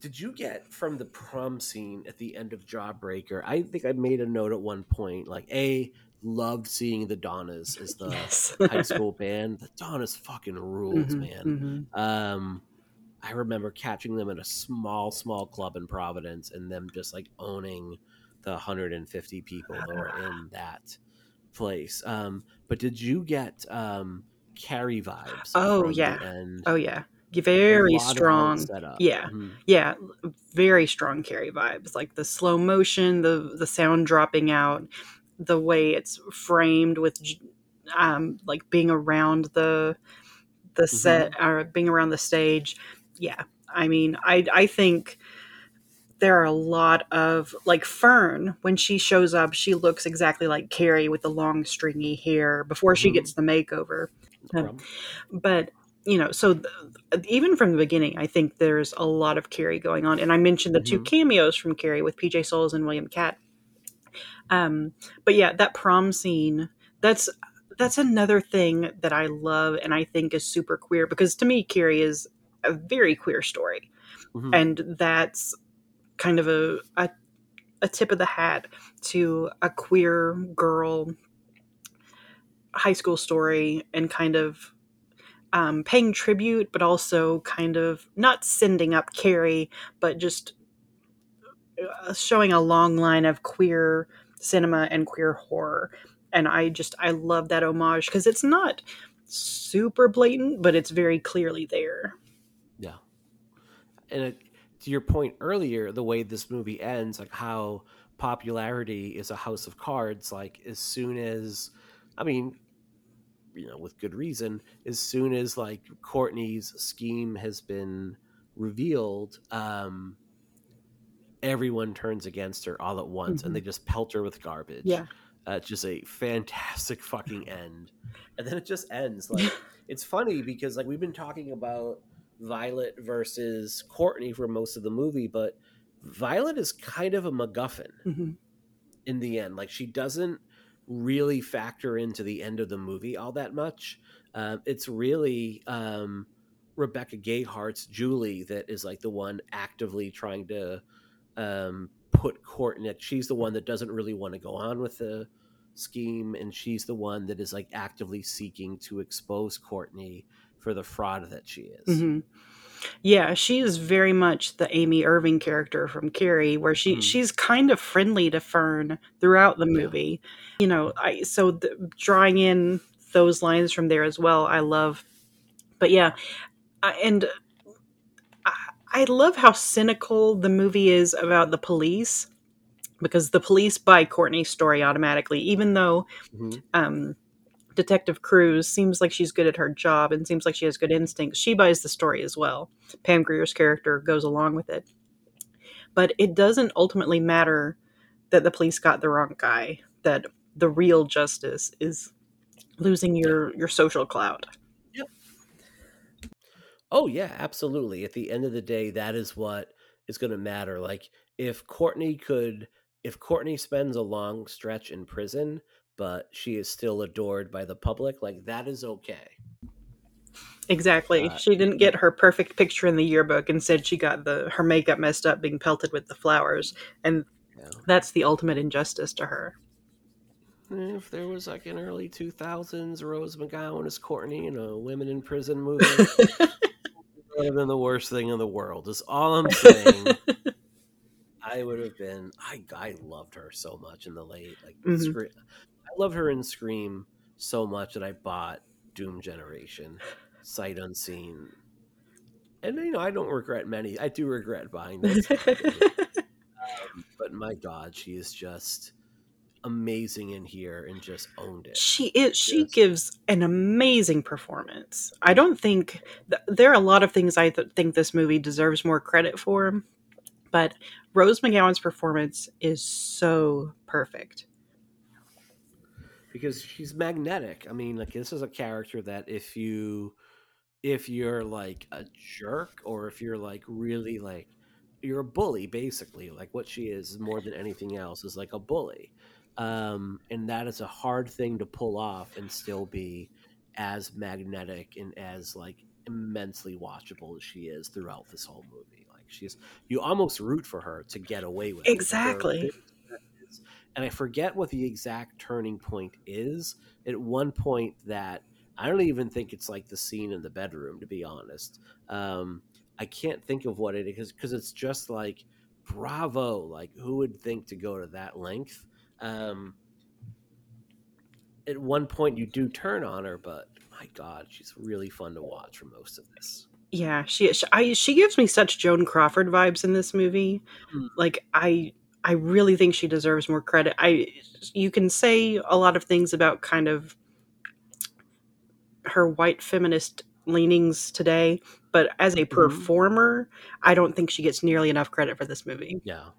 did you get from the prom scene at the end of Jawbreaker? I think I made a note at one point, like a loved seeing the Donnas as the yes. high school band. The Donnas fucking rules, Mhm, man. mhm. Um, I remember catching them at a small, small club in Providence, and them just like owning the 150 people that were in that place. Um, but did you get um, Carrie vibes? Oh, yeah. Oh, yeah. Very lot of art strong. Yeah. Mhm. Yeah. Very strong Carrie vibes. Like the slow motion, the, the sound dropping out, the way it's framed with, um, like being around the, the set or being around the stage. Yeah. I mean, I, I think there are a lot of like Fern when she shows up, she looks exactly like Carrie with the long stringy hair before she Mhm. gets the makeover. But you know, so th- even from the beginning, I think there's a lot of Carrie going on. And I mentioned the two Mhm. cameos from Carrie with PJ Soles and William Katt. Um, but yeah, that prom scene, that's that's another thing that I love and I think is super queer because to me, Carrie is a very queer story Mhm. and that's kind of a, a a tip of the hat to a queer girl high school story and kind of um, paying tribute, but also kind of not sending up Carrie, but just uh, showing a long line of queer cinema and queer horror. And I just I love that homage because it's not super blatant, but it's very clearly there. Yeah. And it, to your point earlier, the way this movie ends, like how popularity is a house of cards, like as soon as, I mean, you know, with good reason, as soon as like Courtney's scheme has been revealed, um, everyone turns against her all at once Mhm. and they just pelt her with garbage. Yeah. Uh, it's just a fantastic fucking end. And then it just ends. Like, it's funny because, like, we've been talking about Violet versus Courtney for most of the movie, but Violet is kind of a MacGuffin hmm in the end. Like, she doesn't really factor into the end of the movie all that much. Um, it's really um, Rebecca Gayheart's Julie that is like the one actively trying to um, put Courtney. She's the one that doesn't really want to go on with the scheme, and she's the one that is like actively seeking to expose Courtney for the fraud that she is. Mm-hmm. Yeah, she is very much the Amy Irving character from Carrie, where she mm. she's kind of friendly to Fern throughout the movie. Yeah. You know, I so the, drawing in those lines from there as well, I love. But yeah, and I, I love how cynical the movie is about the police because the police buy Courtney's story automatically, even though mm-hmm. um, Detective Cruz seems like she's good at her job and seems like she has good instincts. She buys the story as well. Pam Grier's character goes along with it. But it doesn't ultimately matter that the police got the wrong guy, that the real justice is losing your, your social clout. Yep. Oh, yeah, absolutely. At the end of the day, that is what is going to matter. Like, if Courtney could if Courtney spends a long stretch in prison, but she is still adored by the public, like that is okay. Exactly. Uh, she didn't get her perfect picture in the yearbook. Instead, she got the her makeup messed up, being pelted with the flowers, and yeah. that's the ultimate injustice to her. If there was like an early two thousands Rose McGowan as Courtney in a women in prison movie, would have been the worst thing in the world. Is all I'm saying. I would have been. I I loved her so much in the late like mm-hmm. I loved her in Scream so much that I bought Doom Generation, sight unseen, and you know I don't regret many. I do regret buying this, um, but my God, she is just amazing in here and just owned it. She is. She just, gives an amazing performance. I don't think th- there are a lot of things I th- think this movie deserves more credit for, but Rose McGowan's performance is so perfect because she's magnetic. I mean, like this is a character that if you if you're like a jerk or if you're like really like you're a bully basically, like what she is more than anything else is like a bully. Um, and that is a hard thing to pull off and still be as magnetic and as like immensely watchable as she is throughout this whole movie. Like she's you almost root for her to get away with exactly. And I forget what the exact turning point is. At one point, that I don't even think it's like the scene in the bedroom. To be honest, um, I can't think of what it is because it's just like bravo. Like who would think to go to that length? Um, at one point, you do turn on her, but my God, she's really fun to watch for most of this. Yeah, she she, I, she gives me such Joan Crawford vibes in this movie. Mm. Like I I really think she deserves more credit. I you can say a lot of things about kind of her white feminist leanings today, but as a mm-hmm. performer, I don't think she gets nearly enough credit for this movie. Yeah.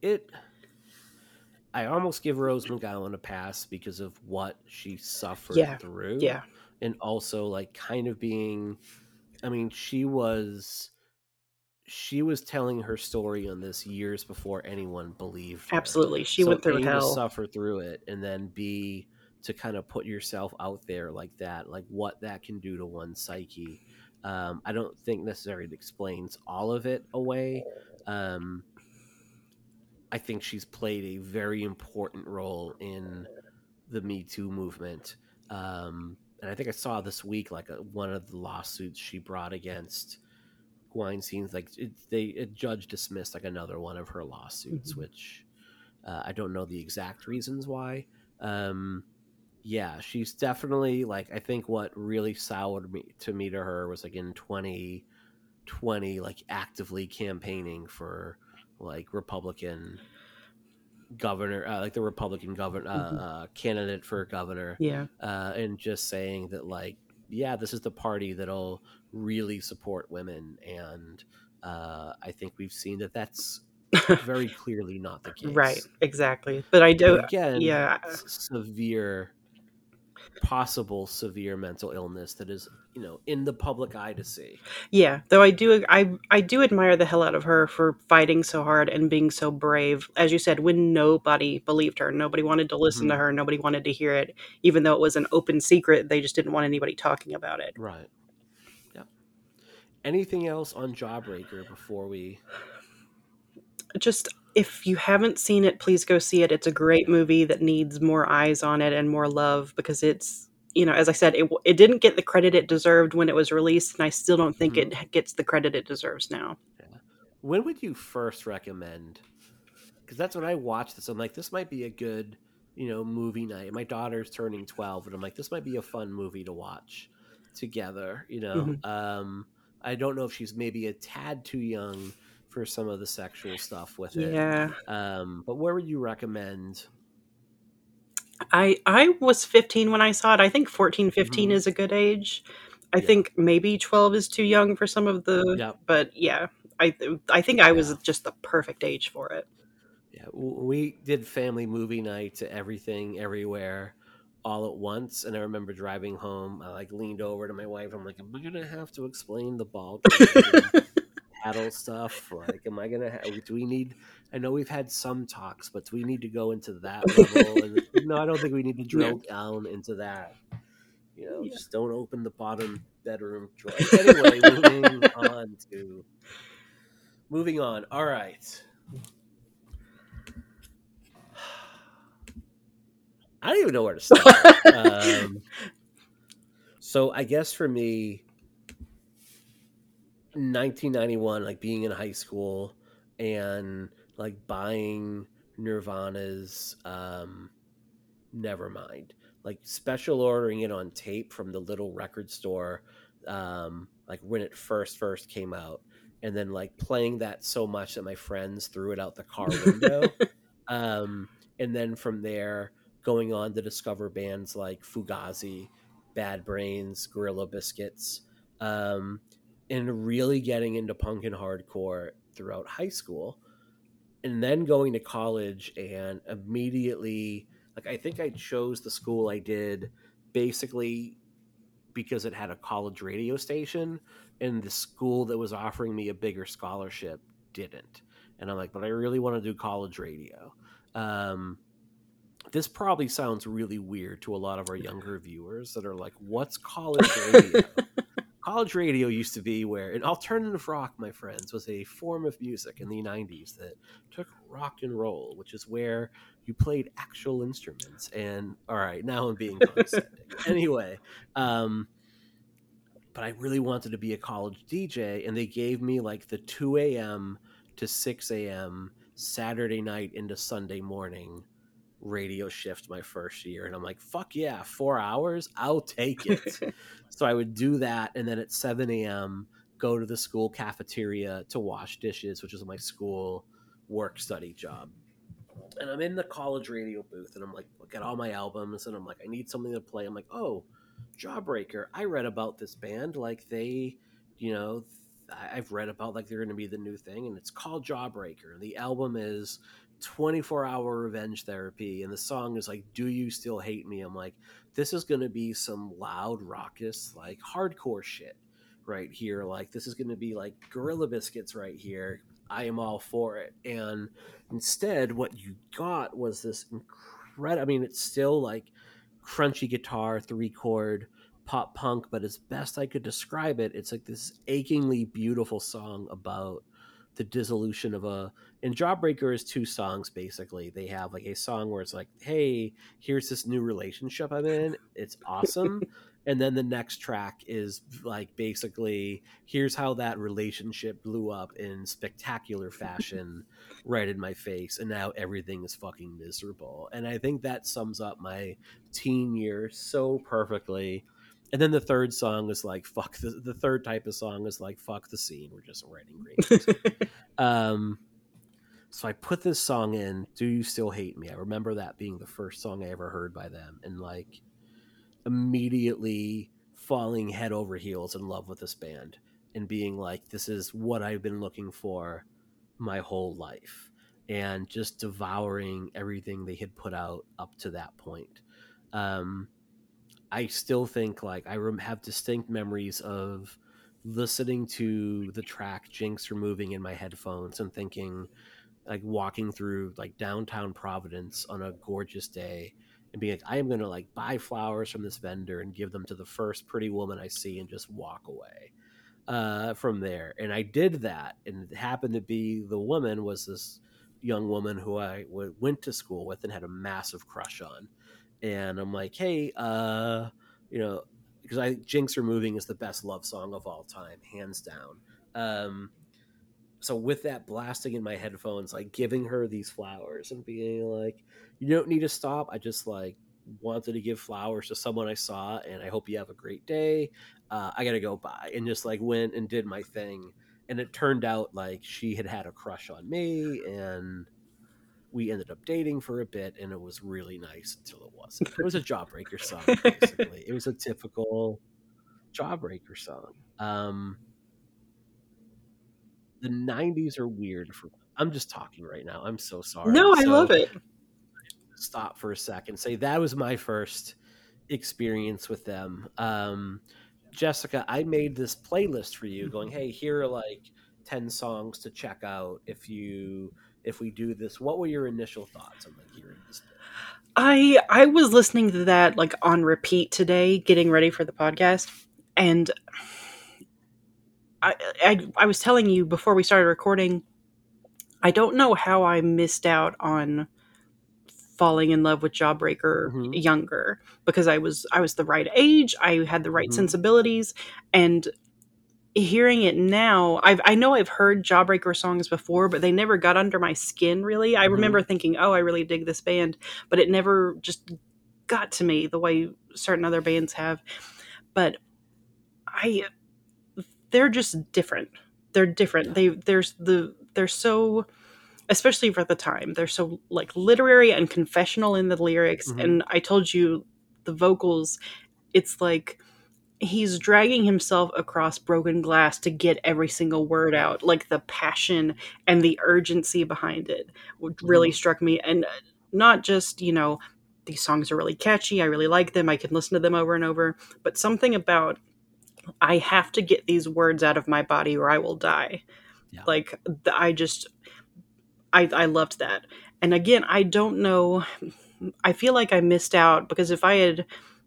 It I almost give Rose McGowan a pass because of what she suffered yeah. through. Yeah. And also like kind of being I mean, she was she was telling her story on this years before anyone believed her. Absolutely. She so went through a, hell. suffer through it and then B to kind of put yourself out there like that, like what that can do to one's psyche. Um, I don't think necessarily it explains all of it away. Um, I think she's played a very important role in the Me Too movement. Um, and I think I saw this week like a, one of the lawsuits she brought against Weinstein's like it, they a judge dismissed like another one of her lawsuits, mm-hmm. which uh, I don't know the exact reasons why. Um, yeah, she's definitely like I think what really soured me to me to her was like in 2020, like actively campaigning for like Republican governor, uh, like the Republican governor uh, mm-hmm. uh, candidate for governor. Yeah, uh, and just saying that like, yeah, this is the party that'll really support women, and uh, I think we've seen that that's very clearly not the case. Right, exactly. But I do again, yeah, severe possible severe mental illness that is you know in the public eye to see yeah though i do i i do admire the hell out of her for fighting so hard and being so brave as you said when nobody believed her nobody wanted to listen mm-hmm. to her nobody wanted to hear it even though it was an open secret they just didn't want anybody talking about it right anything else on jawbreaker before we just if you haven't seen it, please go see it. It's a great movie that needs more eyes on it and more love because it's you know, as I said, it it didn't get the credit it deserved when it was released, and I still don't think mm-hmm. it gets the credit it deserves now. Yeah. When would you first recommend? Because that's when I watched this. I'm like, this might be a good, you know, movie night. My daughter's turning 12, and I'm like, this might be a fun movie to watch together. You know, mm-hmm. um, I don't know if she's maybe a tad too young for some of the sexual stuff with it. Yeah. Um, but where would you recommend I I was 15 when I saw it. I think 14, 15 mm-hmm. is a good age. I yeah. think maybe 12 is too young for some of the yeah. but yeah, I I think I was yeah. just the perfect age for it. Yeah, we did family movie night to everything everywhere all at once and I remember driving home I like leaned over to my wife I'm like am I going to have to explain the ball paddle stuff like am I going to have do we need I know we've had some talks, but do we need to go into that level? and, no, I don't think we need to drill down into that. You know, yeah. just don't open the bottom bedroom drawer. Anyway, moving on to moving on. All right. I don't even know where to start. um, so I guess for me, 1991, like being in high school and like buying Nirvana's um, Nevermind, like special ordering it on tape from the little record store, um, like when it first first came out, and then like playing that so much that my friends threw it out the car window, um, and then from there going on to discover bands like Fugazi, Bad Brains, Gorilla Biscuits, um, and really getting into punk and hardcore throughout high school and then going to college and immediately like I think I chose the school I did basically because it had a college radio station and the school that was offering me a bigger scholarship didn't. And I'm like, but I really want to do college radio. Um, this probably sounds really weird to a lot of our younger viewers that are like, what's college radio? college radio used to be where an alternative rock, my friends, was a form of music in the 90s that took rock and roll, which is where you played actual instruments. And all right, now I'm being condescending. anyway, um, but I really wanted to be a college DJ, and they gave me like the 2 a.m. to 6 a.m. Saturday night into Sunday morning radio shift my first year and i'm like fuck yeah four hours? I'll take it. So i would do that and then at 7 a.m go to the school cafeteria to wash dishes which is my school work study job. And i'm in the college radio booth and i'm like look at all my albums and i'm like i need something to play. I'm like oh jawbreaker. I read about this band like they you know I've read about like they're going to be the new thing, and it's called Jawbreaker. And the album is 24 hour revenge therapy and the song is like do you still hate me? I'm like this is going to be some loud raucous like hardcore shit right here. Like this is going to be like gorilla biscuits right here. I am all for it. And instead what you got was this incredible i mean it's still like crunchy guitar three chord pop punk but as best i could describe it it's like this achingly beautiful song about the dissolution of a and Jawbreaker is two songs basically. They have like a song where it's like, "Hey, here's this new relationship I'm in. It's awesome." and then the next track is like basically, "Here's how that relationship blew up in spectacular fashion right in my face and now everything is fucking miserable." And I think that sums up my teen years so perfectly and then the third song is like fuck the, the third type of song is like fuck the scene. We're just writing great um so i put this song in do you still hate me? I remember that being the first song i ever heard by them and like immediately falling head over heels in love with this band and being like this is what i've been looking for my whole life. And just devouring everything they had put out up to that point. Um I still think like I have distinct memories of listening to the track Jinx removing in my headphones and thinking like walking through like downtown Providence on a gorgeous day and being like I am going to like buy flowers from this vendor and give them to the first pretty woman I see and just walk away uh, from there and I did that and it happened to be the woman was this young woman who I w- went to school with and had a massive crush on. And I'm like, hey, uh, you know, because I Jinx Removing is the best love song of all time, hands down. Um, so with that blasting in my headphones, like giving her these flowers and being like, you don't need to stop. I just like wanted to give flowers to someone I saw, and I hope you have a great day. Uh, I gotta go by, and just like went and did my thing. And it turned out like she had had a crush on me, and we ended up dating for a bit, and it was really nice until it wasn't. It was a jawbreaker song, basically. it was a typical jawbreaker song. Um, the '90s are weird for. I'm just talking right now. I'm so sorry. No, I so, love it. Stop for a second. Say that was my first experience with them. Um, Jessica, I made this playlist for you, going, "Hey, here are like ten songs to check out if you if we do this." What were your initial thoughts on like hearing this? I I was listening to that like on repeat today, getting ready for the podcast, and I, I, I was telling you before we started recording, I don't know how I missed out on falling in love with Jawbreaker mm-hmm. younger because I was I was the right age, I had the right mm-hmm. sensibilities, and hearing it now, I've I know I've heard Jawbreaker songs before, but they never got under my skin really. I mm-hmm. remember thinking, "Oh, I really dig this band," but it never just got to me the way certain other bands have. But I they're just different. They're different. They there's the they're so especially for the time. They're so like literary and confessional in the lyrics mm-hmm. and I told you the vocals it's like he's dragging himself across broken glass to get every single word out like the passion and the urgency behind it really mm-hmm. struck me and not just you know these songs are really catchy i really like them i can listen to them over and over but something about I have to get these words out of my body or I will die. Yeah. Like I just I I loved that. And again, I don't know I feel like I missed out because if I had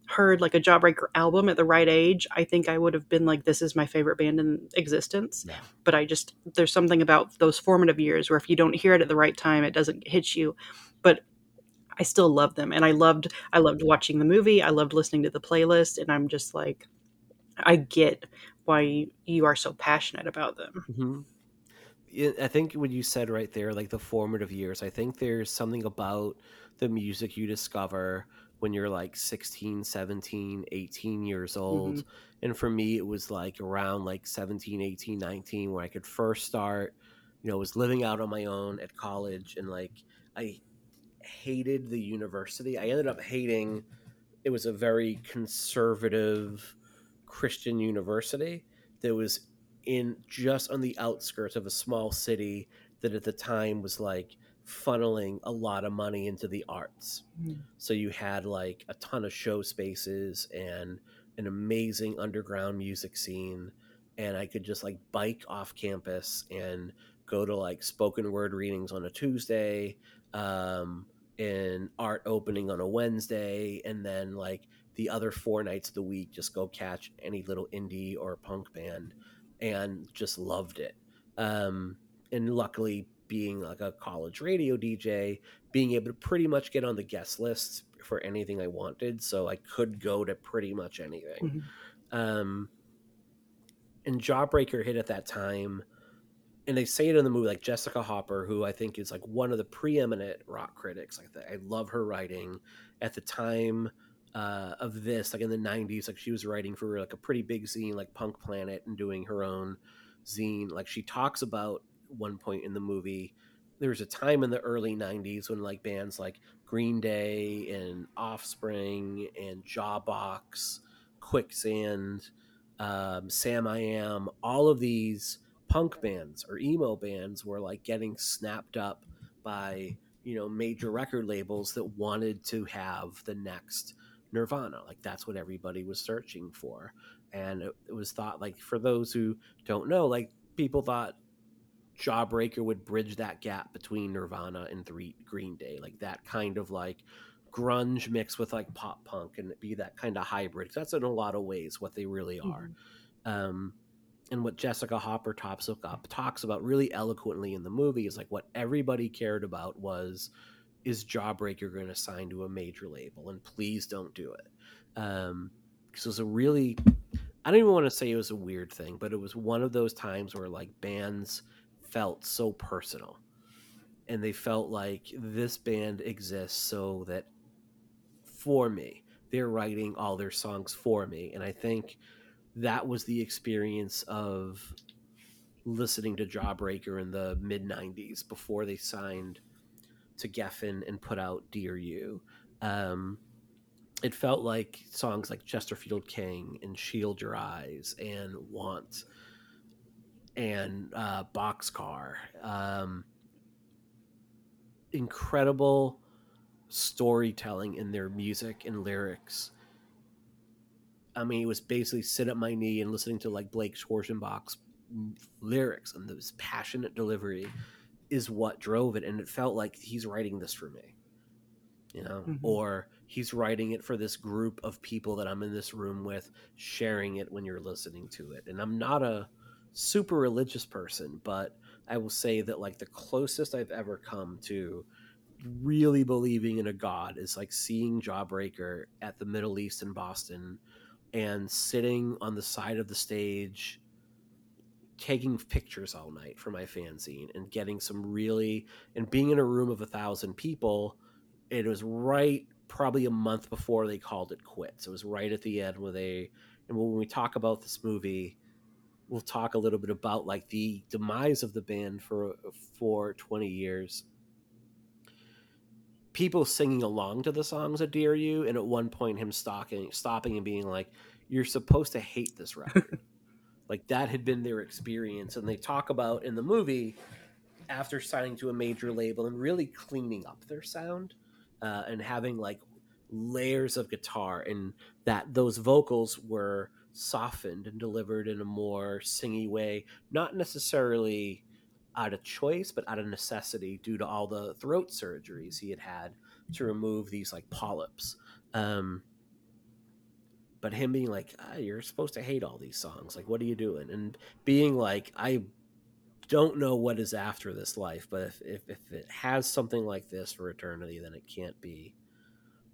heard like a Jawbreaker album at the right age, I think I would have been like, this is my favorite band in existence. Yeah. But I just, there's something about those formative years where if you don't hear it at the right time, it doesn't hit you. But I still love them. And I loved, I loved watching the movie. I loved listening to the playlist. And I'm just like, I get why you are so passionate about them. Mm-hmm. I think what you said right there, like the formative years, I think there's something about the music you discover when you're like 16, 17, 18 years old. Mm-hmm. And for me, it was like around like 17, 18, 19, where I could first start, you know, was living out on my own at college. And like, I hated the university. I ended up hating, it was a very conservative, Christian university that was in just on the outskirts of a small city that at the time was like funneling a lot of money into the arts. Mm. So you had like a ton of show spaces and an amazing underground music scene and I could just like bike off campus and go to like spoken word readings on a Tuesday um and art opening on a Wednesday and then like the other four nights of the week just go catch any little indie or punk band and just loved it um, and luckily being like a college radio dj being able to pretty much get on the guest list for anything i wanted so i could go to pretty much anything mm-hmm. um, and jawbreaker hit at that time and they say it in the movie like jessica hopper who i think is like one of the preeminent rock critics like i love her writing at the time uh, of this, like in the '90s, like she was writing for like a pretty big zine, like Punk Planet, and doing her own zine. Like she talks about one point in the movie. There was a time in the early '90s when like bands like Green Day and Offspring and Jawbox, Quicksand, um, Samiam, all of these punk bands or emo bands were like getting snapped up by you know major record labels that wanted to have the next Nirvana. Like that's what everybody was searching for. And it, it, was thought like for those who don't know, like people thought Jawbreaker would bridge that gap between Nirvana and three Green Day, like that kind of like grunge mixed with like pop punk and be that kind of hybrid. That's in a lot of ways what they really are. Mm-hmm. Um, and what Jessica Hopper talks up talks about really eloquently in the movie is like what everybody cared about was is Jawbreaker going to sign to a major label and please don't do it. Um, because it was a really I don't even want to say it was a weird thing, but it was one of those times where like bands felt so personal. And they felt like this band exists so that for me they're writing all their songs for me. And i think that was the experience of listening to jawbreaker in the mid 90s before they signed to geffen and put out dear you. Um, it felt like songs like chesterfield king and shield your eyes and want and uh, boxcar um, incredible storytelling in their music and lyrics. I mean, it was basically sit at my knee and listening to like Blake Schwarzenbach's lyrics and this passionate delivery is what drove it. And it felt like he's writing this for me, you know, mm-hmm. or he's writing it for this group of people that I'm in this room with, sharing it when you're listening to it. And I'm not a super religious person, but I will say that like the closest I've ever come to really believing in a god is like seeing Jawbreaker at the Middle East in Boston and sitting on the side of the stage taking pictures all night for my fanzine and getting some really and being in a room of a thousand people it was right probably a month before they called it quits. It was right at the end where they and when we talk about this movie we'll talk a little bit about like the demise of the band for for 20 years. People singing along to the songs of dear you and at one point him stalking stopping and being like you're supposed to hate this record. Like that had been their experience and they talk about in the movie after signing to a major label and really cleaning up their sound uh, and having like layers of guitar and that those vocals were softened and delivered in a more singy way, not necessarily out of choice, but out of necessity due to all the throat surgeries he had had to remove these like polyps. Um, but him being like, ah, "You're supposed to hate all these songs. Like, what are you doing?" and being like, "I don't know what is after this life, but if if, if it has something like this for eternity, then it can't be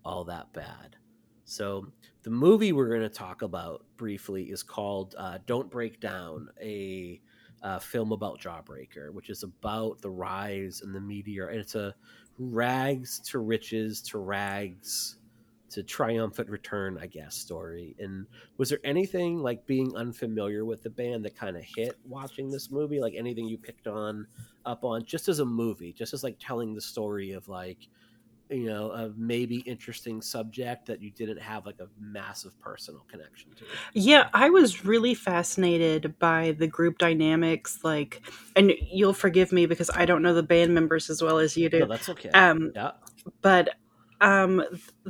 all that bad." So the movie we're going to talk about briefly is called uh, "Don't Break Down," a uh, film about Jawbreaker, which is about the rise and the meteor, and it's a rags to riches to rags to triumphant return, I guess, story. And was there anything like being unfamiliar with the band that kind of hit watching this movie? Like anything you picked on up on just as a movie, just as like telling the story of like you know a maybe interesting subject that you didn't have like a massive personal connection to. Yeah i was really fascinated by the group dynamics like and you'll forgive me because i don't know the band members as well as you do no, that's okay. um yeah. but um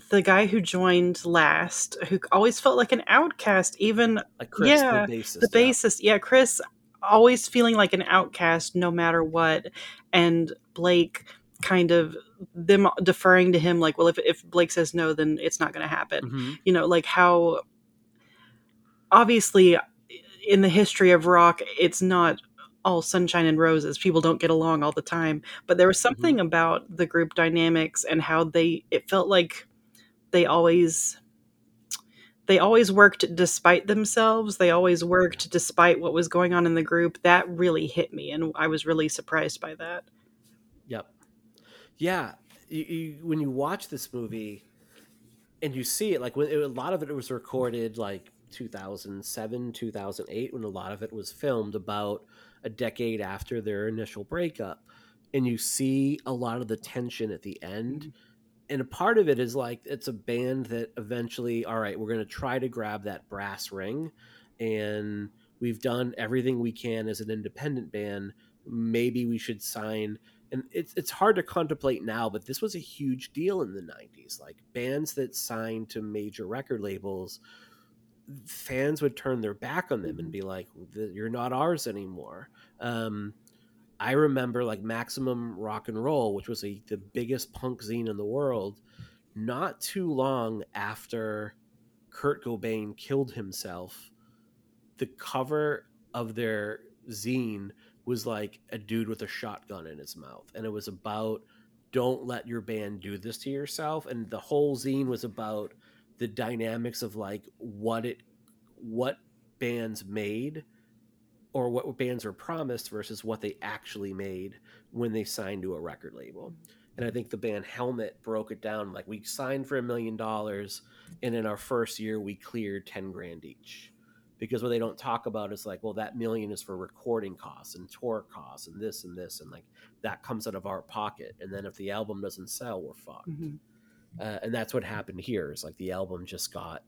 the guy who joined last who always felt like an outcast even like chris, yeah the bassist, the bassist yeah. yeah chris always feeling like an outcast no matter what and blake kind of them deferring to him like well if, if blake says no then it's not going to happen mm-hmm. you know like how obviously in the history of rock it's not all sunshine and roses people don't get along all the time but there was mm-hmm. something mm-hmm. about the group dynamics and how they it felt like they always they always worked despite themselves they always worked despite what was going on in the group that really hit me and i was really surprised by that yeah, you, you, when you watch this movie and you see it, like when it, a lot of it was recorded like 2007, 2008, when a lot of it was filmed about a decade after their initial breakup, and you see a lot of the tension at the end. Mm-hmm. And a part of it is like it's a band that eventually, all right, we're going to try to grab that brass ring, and we've done everything we can as an independent band. Maybe we should sign and it's it's hard to contemplate now, but this was a huge deal in the '90s. Like bands that signed to major record labels, fans would turn their back on them and mm-hmm. be like, "You're not ours anymore." Um, I remember like Maximum Rock and Roll, which was a, the biggest punk zine in the world. Not too long after Kurt Cobain killed himself, the cover of their zine was like a dude with a shotgun in his mouth and it was about don't let your band do this to yourself and the whole zine was about the dynamics of like what it what bands made or what bands were promised versus what they actually made when they signed to a record label. And I think the band Helmet broke it down like we signed for a million dollars and in our first year we cleared 10 grand each. Because what they don't talk about is like, well, that million is for recording costs and tour costs and this and this. And like that comes out of our pocket. And then if the album doesn't sell, we're fucked. Mm-hmm. Uh, and that's what happened here is like the album just got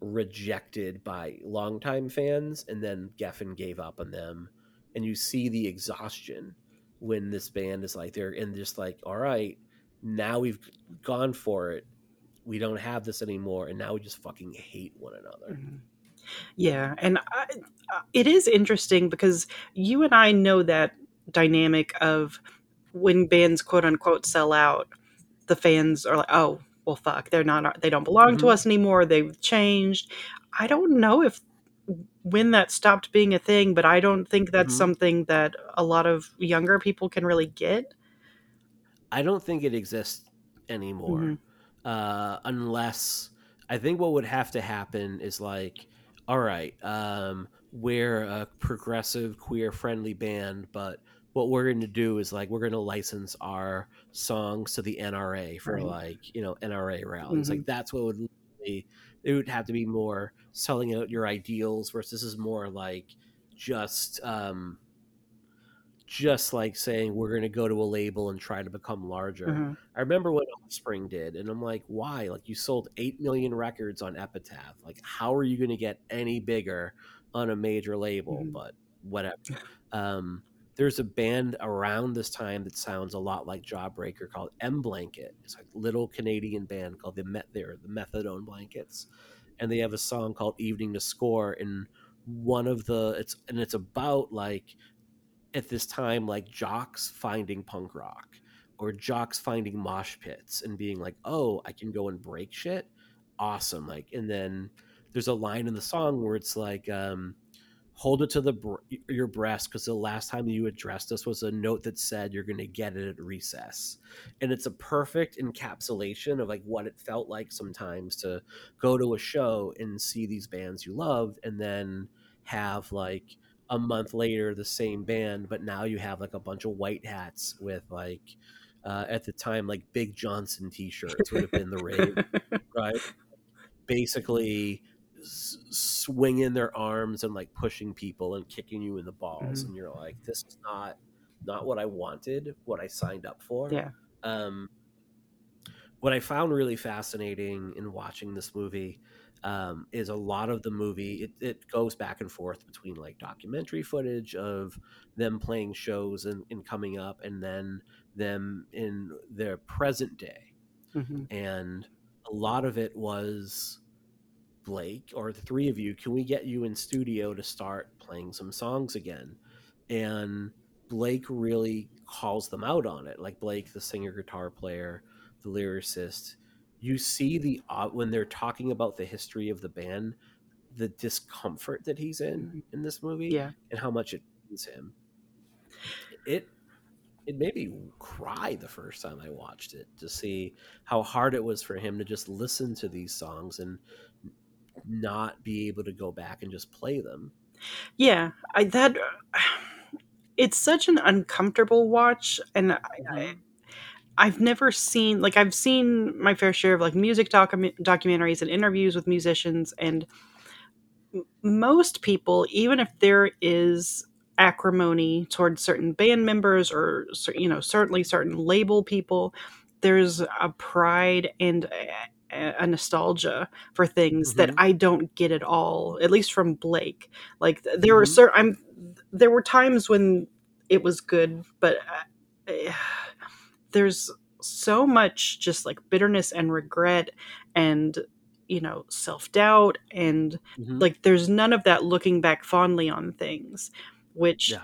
rejected by longtime fans, and then Geffen gave up on them. And you see the exhaustion when this band is like they're in just like, all right, now we've gone for it. We don't have this anymore, and now we just fucking hate one another. Mm-hmm. Yeah, and I, it is interesting because you and I know that dynamic of when bands quote unquote sell out, the fans are like, "Oh, well fuck they're not they don't belong mm-hmm. to us anymore they've changed i don't know if when that stopped being a thing but i don't think that's mm-hmm. something that a lot of younger people can really get i don't think it exists anymore mm-hmm. uh, unless i think what would have to happen is like all right um, we're a progressive queer friendly band but what we're going to do is like we're going to license our songs to the NRA for right. like you know NRA rallies. Mm-hmm. Like that's what would be. It would have to be more selling out your ideals versus this is more like just um just like saying we're going to go to a label and try to become larger. Mm-hmm. I remember what Offspring did, and I'm like, why? Like you sold eight million records on Epitaph. Like how are you going to get any bigger on a major label? Mm-hmm. But whatever. Um, there's a band around this time that sounds a lot like Jawbreaker called M Blanket. It's a little Canadian band called the Met. They're the Methadone Blankets, and they have a song called "Evening to Score." And one of the it's and it's about like at this time like jocks finding punk rock or jocks finding mosh pits and being like, "Oh, I can go and break shit." Awesome. Like, and then there's a line in the song where it's like. um hold it to the your breast because the last time you addressed us was a note that said you're going to get it at recess and it's a perfect encapsulation of like what it felt like sometimes to go to a show and see these bands you loved and then have like a month later the same band but now you have like a bunch of white hats with like uh, at the time like big johnson t-shirts would have been the rave right basically swinging their arms and like pushing people and kicking you in the balls, mm-hmm. and you're like, this is not not what I wanted, what I signed up for. Yeah. Um, what I found really fascinating in watching this movie um, is a lot of the movie it, it, goes back and forth between like documentary footage of them playing shows and, and coming up and then them in their present day mm-hmm. and a lot of it was Blake or the three of you, can we get you in studio to start playing some songs again? And Blake really calls them out on it. Like Blake, the singer guitar player, the lyricist, you see the uh, when they're talking about the history of the band, the discomfort that he's in mm-hmm. in this movie, yeah, and how much it means him. It it made me cry the first time I watched it to see how hard it was for him to just listen to these songs and not be able to go back and just play them. Yeah, I that it's such an uncomfortable watch, and I, I mm-hmm. I've never seen like I've seen my fair share of like music docu- documentaries and interviews with musicians, and most people, even if there is acrimony towards certain band members or you know certainly certain label people, there's a pride and a nostalgia for things mm-hmm. that I don't get at all, at least from Blake. Like there mm-hmm. were certain, I'm there were times when it was good, but uh, there's so much just like bitterness and regret and you know self-doubt and mm-hmm. like there's none of that looking back fondly on things which yeah.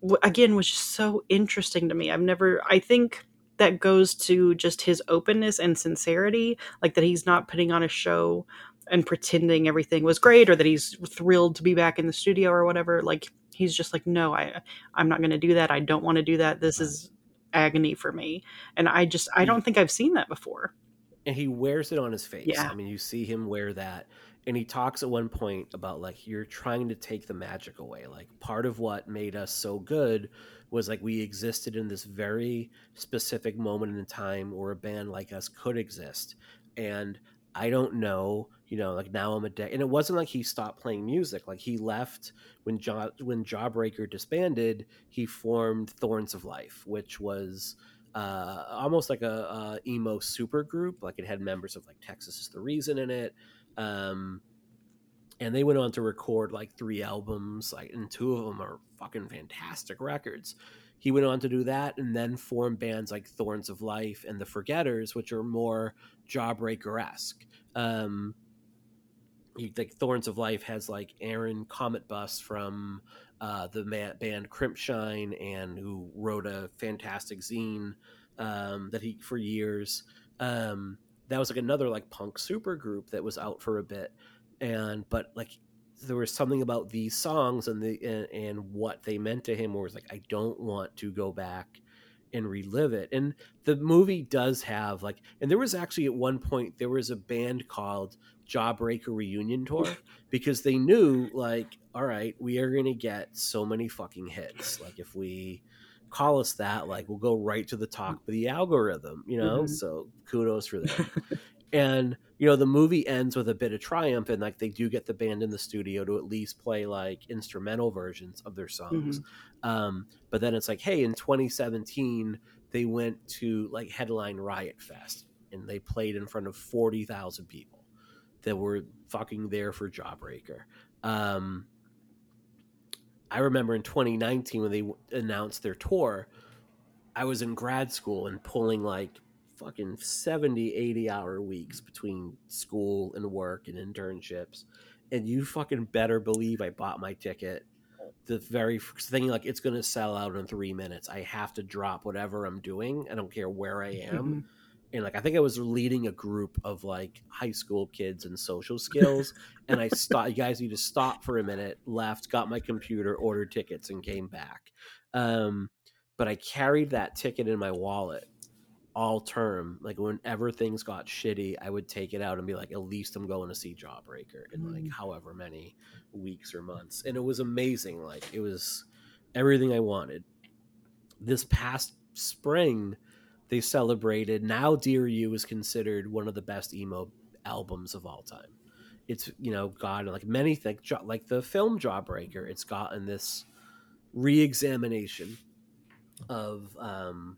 w- again was just so interesting to me i've never i think that goes to just his openness and sincerity like that he's not putting on a show and pretending everything was great or that he's thrilled to be back in the studio or whatever. Like he's just like, no, I I'm not going to do that. I don't want to do that. This is agony for me. And I just I don't think I've seen that before. And he wears it on his face. Yeah. I mean, you see him wear that and he talks at one point about like you're trying to take the magic away. Like part of what made us so good was like we existed in this very specific moment in time where a band like us could exist. And I don't know, you know, like now I'm a day, and it wasn't like he stopped playing music. Like he left when Jaw when Jawbreaker disbanded. He formed Thorns of Life, which was uh, almost like a, a emo super group. Like it had members of like Texas is the Reason in it. Um, and they went on to record like three albums, like and two of them are fucking fantastic records. He went on to do that and then form bands like Thorns of Life and The Forgetters, which are more Jawbreaker esque. Like Thorns of Life has like Aaron Cometbus from uh, the band Crimpshrine and who wrote a fantastic zine um, that he for years. Um, that was like another like punk super group that was out for a bit and but like there was something about these songs and the and, and what they meant to him where it's like i don't want to go back and relive it. And the movie does have like and there was actually at one point there was a band called jawbreaker reunion tour because they knew like all right we are going to get so many fucking hits. Like if we call us that like we'll go right to the top of the algorithm you know? Mm-hmm. so kudos for them and you know the movie ends with a bit of triumph and like they do get the band in the studio to at least play like instrumental versions of their songs mm-hmm. um, but then it's like hey in 2017 they went to like headline riot fest and they played in front of 40,000 people that were fucking there for jawbreaker um, i remember in 2019 when they announced their tour i was in grad school and pulling like fucking 70, 80 hour weeks between school and work and internships. And you fucking better believe I bought my ticket the very thing, like it's going to sell out in three minutes. I have to drop whatever I'm doing. I don't care where I am. Mm-hmm. And like I think I was leading a group of like high school kids and social skills, and I stopped. You guys need to stop for a minute. Left, got my computer, ordered tickets, and came back. Um, but I carried that ticket in my wallet all term, like whenever things got shitty, I would take it out and be like, at least I'm going to see Jawbreaker in like mm. however many weeks or months. And it was amazing. Like it was everything I wanted. This past spring, they celebrated. Now, Dear You is considered one of the best emo albums of all time. It's you know gotten like many things, like the film Jawbreaker. It's gotten this re-examination of um,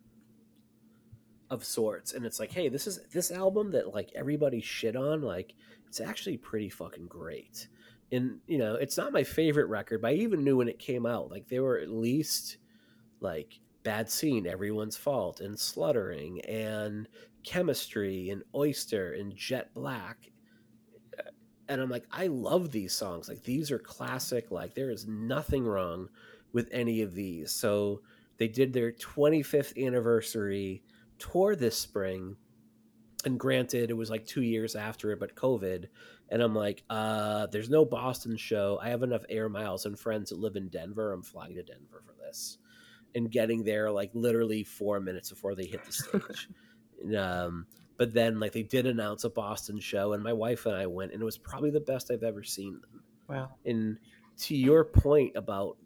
of sorts and it's like hey this is this album that like everybody shit on like it's actually pretty fucking great. And you know it's not my favorite record but i even knew when it came out like they were at least like bad scene everyone's fault and sluttering and chemistry and oyster and jet black. And i'm like i love these songs. Like these are classic. Like there is nothing wrong with any of these. So they did their 25th anniversary tour this spring and granted it was like two years after it but covid and i'm like uh there's no boston show. I have enough air miles and friends that live in denver. I'm flying to denver for this. And getting there like literally four minutes before they hit the stage. And, um but then like they did announce a boston show and my wife and i went and it was probably the best i've ever seen them. Wow. And to your point about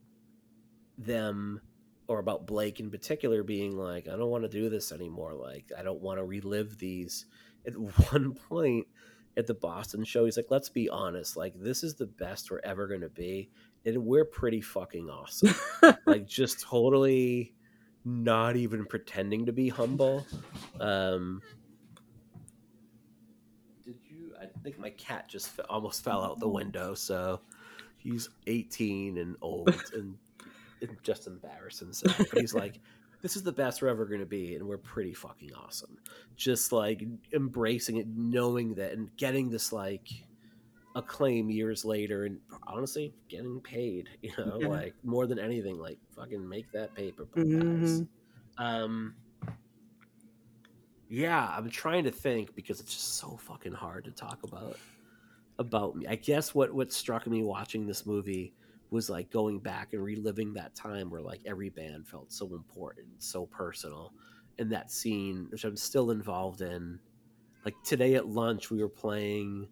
them or about Blake in particular being like, I don't want to do this anymore. Like, I don't want to relive these. At one point at the Boston show, he's like, let's be honest. Like, this is the best we're ever going to be. And we're pretty fucking awesome. like, just totally not even pretending to be humble. Um, did you? I think my cat just almost fell out the window. So he's 18 and old and just embarrass himself. He's like, this is the best we're ever going to be, and we're pretty fucking awesome. Just like embracing it, knowing that, and getting this like acclaim years later, and honestly, getting paid. You know, yeah. like more than anything, like fucking make that paper, mm-hmm. guys. Um, yeah, I'm trying to think because it's just so fucking hard to talk about about me. I guess what what struck me watching this movie was like going back and reliving that time where like every band felt so important, so personal. And that scene, which I'm still involved in. Like today at lunch, we were playing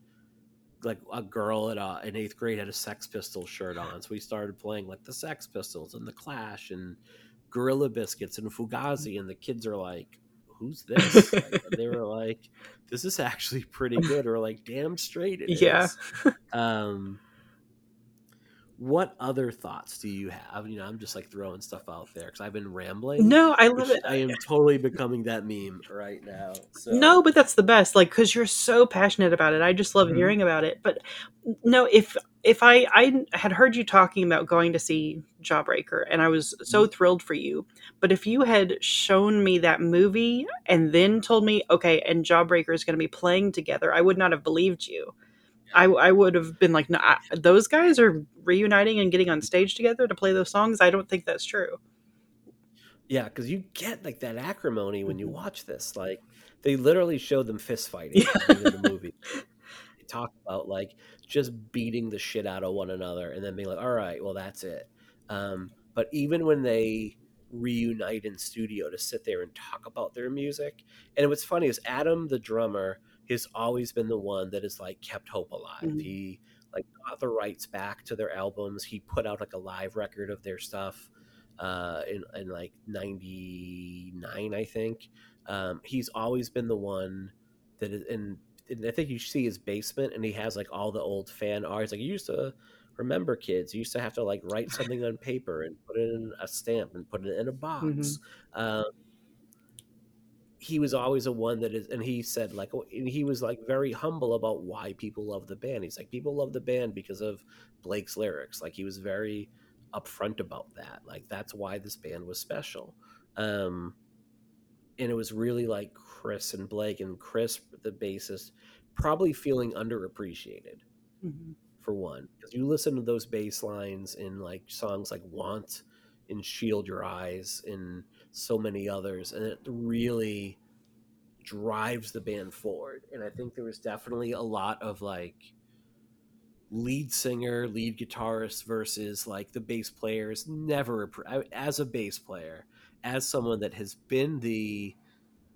like a girl at uh, in eighth grade had a Sex Pistols shirt on, so we started playing like the Sex Pistols and the Clash and Gorilla Biscuits and Fugazi, and the kids are like, "Who's this?" like, they were like, "This is actually pretty good," or like, "Damn straight it Yeah. is." Um, what other thoughts do you have? You know, I'm just like throwing stuff out there because I've been rambling. No, I love it. I am totally becoming that meme right now. So. No, but that's the best. Like, because you're so passionate about it. I just love Mhm. hearing about it. But no, if if I I had heard you talking about going to see Jawbreaker, and I was so thrilled for you. But if you had shown me that movie and then told me, okay, and Jawbreaker is going to be playing together, I would not have believed you. I, I would have been like, no, I, those guys are reuniting and getting on stage together to play those songs. I don't think that's true. Yeah, because you get like that acrimony when you Mhm. watch this. Like they literally showed them fist fighting in the movie. They talk about like just beating the shit out of one another and then being like, all right, well that's it. Um, but even when they reunite in studio to sit there and talk about their music, and what's funny is Adam, the drummer, has always been the one that has like kept hope alive. Mhm. He like got the rights back to their albums. He put out like a live record of their stuff uh, in, in like 99, I think. Um, he's always been the one that is, and, and I think you see his basement and he has like all the old fan art. He's like, you used to remember kids, you used to have to like write something on paper and put it in a stamp and put it in a box. Um, he was always a one that is, and he said like, oh, and he was like very humble about why people love the band. He's like, people love the band because of Blake's lyrics. Like he was very upfront about that. Like that's why this band was special. Um, and it was really like Chris and Blake and Chris, the bassist, probably feeling underappreciated Mhm. for one, because you listen to those bass lines in like songs like "Want" and "Shield Your Eyes" and so many others, and it really drives the band forward. And I think there was definitely a lot of like lead singer, lead guitarist versus like the bass players. Never as a bass player, as someone that has been the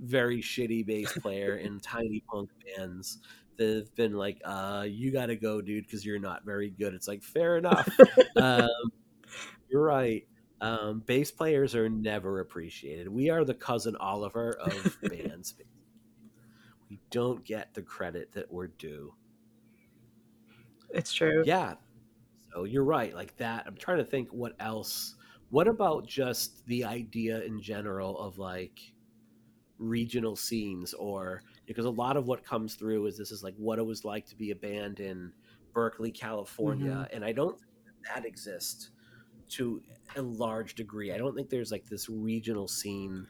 very shitty bass player in tiny punk bands that have been like, uh, you got to go, dude, because you're not very good. It's like, fair enough. um, you're right. Um, bass players are never appreciated. We are the cousin Oliver of bands. We don't get the credit that we're due. It's true. Yeah. So you're right. Like that. I'm trying to think what else. What about just the idea in general of like regional scenes or because a lot of what comes through is this is like what it was like to be a band in Berkeley, California. And I don't think that, that exists to a large degree. I don't think there's like this regional scene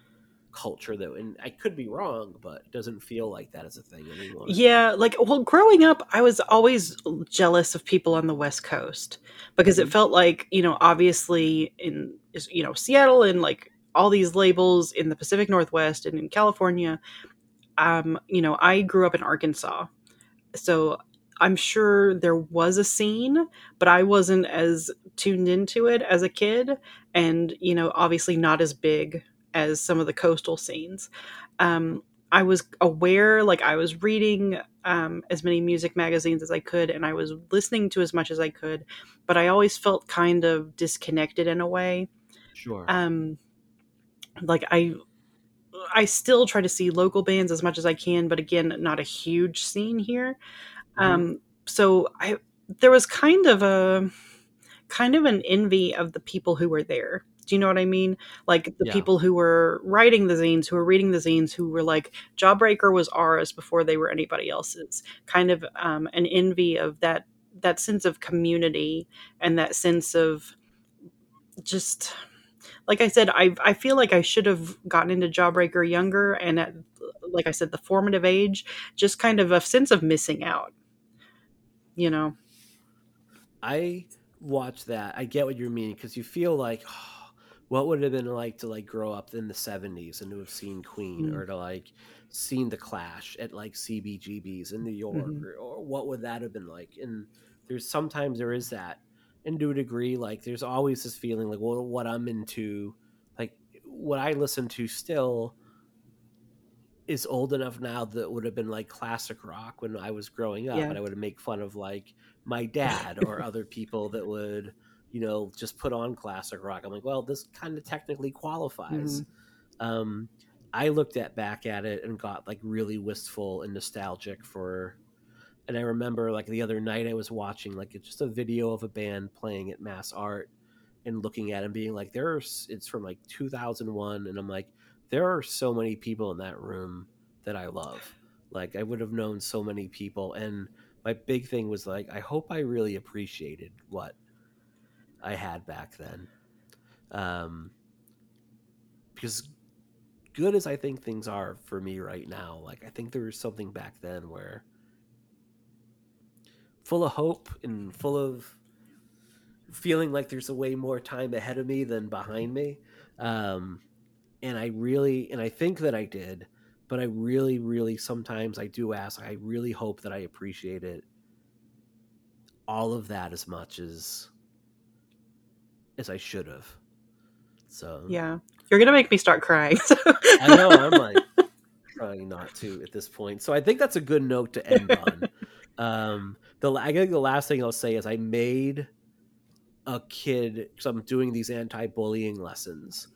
culture though and I could be wrong, but it doesn't feel like that as a thing anymore. Yeah, like well, growing up, I was always jealous of people on the West Coast because it Mhm. felt like you know, obviously in is- you know Seattle and like all these labels in the Pacific Northwest and in California. Um, you know, I grew up in Arkansas, so I'm sure there was a scene, but I wasn't as tuned into it as a kid, and you know, obviously not as big as some of the coastal scenes. Um, I was aware, like I was reading um, as many music magazines as I could, and I was listening to as much as I could, but I always felt kind of disconnected in a way. Sure. Um, like I, I still try to see local bands as much as I can, but again, not a huge scene here. Mhm. Um, so I, there was kind of a, kind of an envy of the people who were there. Do you know what I mean? Like the Yeah. people who were writing the zines, who were reading the zines, who were like, Jawbreaker was ours before they were anybody else's. Kind of um, an envy of that that sense of community and that sense of just like I said, I I feel like I should have gotten into Jawbreaker younger and at like I said, the formative age, just kind of a sense of missing out. You know? I watch that. I get what you mean because you feel like, oh, what would it have been like to like grow up in the 70s and to have seen Queen Mm. or to like seen the Clash at like CBGBs in New York Mhm. or, or what would that have been like? And there's sometimes there is that, and to a degree, like there's always this feeling like well, what I'm into, like what I listen to still is old enough now that would have been like classic rock when I was growing up, Yeah. and I would make fun of like my dad or other people that would, you know, just put on classic rock. I'm like, well, this kind of technically qualifies. Um, I looked at back at it and got like really wistful and nostalgic for. And I remember like the other night I was watching like it's just a video of a band playing at Mass Art and looking at it and being like, there's it's from like 2001, and I'm like, there are so many people in that room that I love. Like I would have known so many people, and my big thing was like, I hope I really appreciated what I had back then, um, because good as I think things are for me right now, like I think there was something back then where full of hope and full of feeling like there's a way more time ahead of me than behind me. Um, and I really, and I think that I did, but I really, really sometimes I do ask, I really hope that I appreciate it all of that as much as as I should have. So Yeah. You're to make me start crying. So. I know I'm like trying not to at this point. So I think that's a good note to end on. Um, the I think the last thing I'll say is I made a kid because I'm doing these anti-bullying lessons,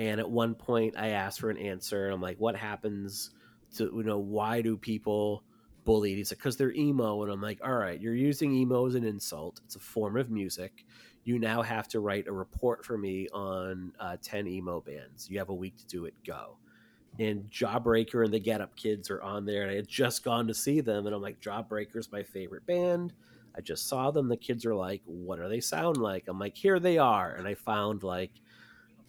and at one point I asked for an answer. And I'm like, "What happens to you know why do people bully?" He's like, "Because they're emo," and I'm like, "All right, you're using emo as an insult. It's a form of music." You now have to write a report for me on uh, 10 emo bands. You have a week to do it. Go and Jawbreaker and the Get Up Kids are on there. And I had just gone to see them, and I'm like, Jawbreaker's my favorite band. I just saw them. The kids are like, "What do they sound like?" I'm like, "Here they are," and I found like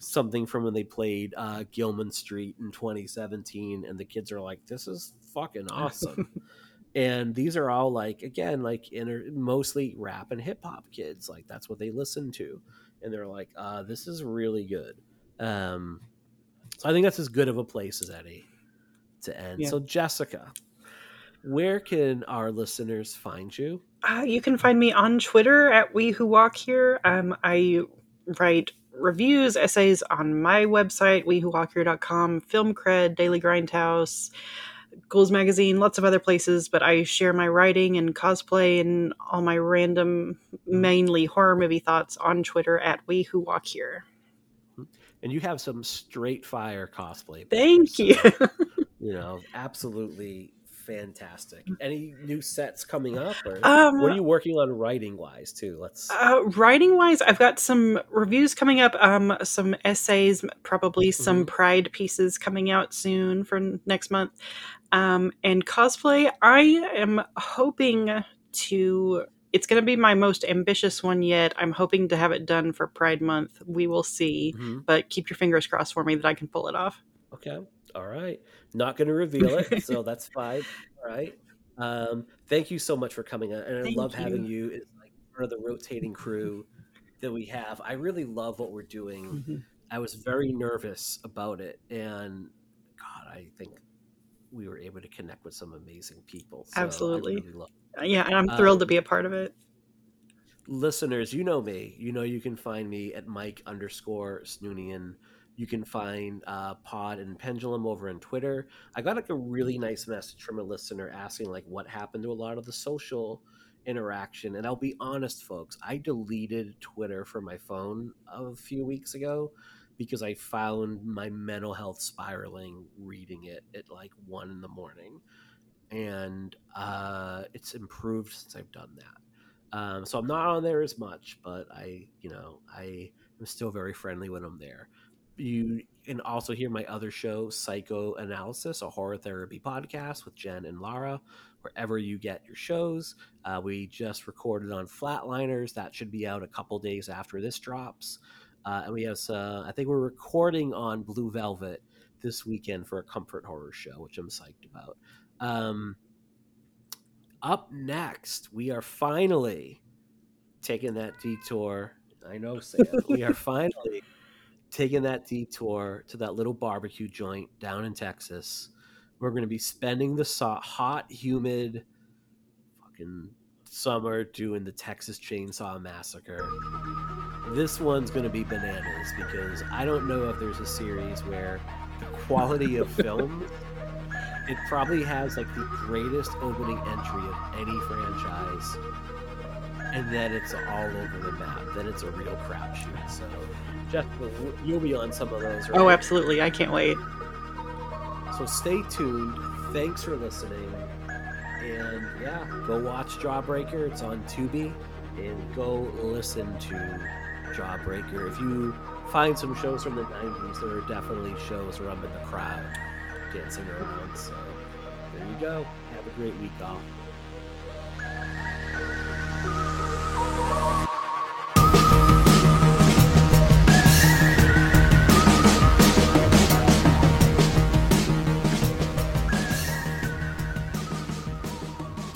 something from when they played uh, Gilman Street in 2017, and the kids are like, "This is fucking awesome." and these are all like, again, like inner, mostly rap and hip hop kids. Like that's what they listen to, and they're like, uh, "This is really good." Um, so I think that's as good of a place as any to end. Yeah. So Jessica, where can our listeners find you? Uh, you can find me on Twitter at We Who Walk Here. Um, I write reviews, essays on my website, wewhowalkhere.com, Film Cred, Daily Grindhouse, Ghouls Magazine, lots of other places, but I share my writing and cosplay and all my random, mainly horror movie thoughts on Twitter at We Who Walk Here. And you have some straight fire cosplay. Thank you. pictures, You know, absolutely fantastic. Any new sets coming up, or Um, what are you working on writing wise too? Let's. Uh, writing wise, I've got some reviews coming up, um, some essays, probably some Mhm. pride pieces coming out soon for next month. Um, and cosplay, I am hoping to. It's going to be my most ambitious one yet. I'm hoping to have it done for Pride Month. We will see, Mhm. but keep your fingers crossed for me that I can pull it off. Okay. All right. Not going to reveal it, so that's fine. All right. Um, thank you so much for coming on, and I Thank love you. having you as like part of the rotating crew that we have. I really love what we're doing. Mhm. I was very nervous about it, and God, I think we were able to connect with some amazing people. So Absolutely. really love- Yeah, and I'm thrilled to Um, be a part of it. listeners, you know me. You know you can find me at Mike underscore Snoonian. You can find uh, Pod and Pendulum over on Twitter. I got like a really nice message from a listener asking like what happened to a lot of the social interaction. And I'll be honest, folks, I deleted Twitter from my phone a few weeks ago because I found my mental health spiraling reading it at like one in the morning. And uh, it's improved since I've done that. Um, so I'm not on there as much, but I, you know, I am still very friendly when I'm there. You can also hear my other show, Psychoanalysis, a horror therapy podcast with Jen and Lara, wherever you get your shows. Uh, we just recorded on Flatliners. That should be out a couple days after this drops. Uh, and we have, uh, I think we're recording on Blue Velvet this weekend for a comfort horror show, which I'm psyched about. Um, up next, we are finally taking that detour. I know, Sam. we are finally taking that detour to that little barbecue joint down in Texas. We're going to be spending the hot, humid, fucking summer doing the Texas Chainsaw Massacre. This one's going to be bananas because I don't know if there's a series where the quality of film it probably has like the greatest opening entry of any franchise and then it's all over the map then it's a real crapshoot so jeff you'll be on some of those oh, right? oh absolutely i can't wait so stay tuned thanks for listening and yeah go watch jawbreaker it's on tubi and go listen to jawbreaker if you find some shows from the 90s there are definitely shows where i'm in the crowd dancing around. So there you go. Have a great week, all.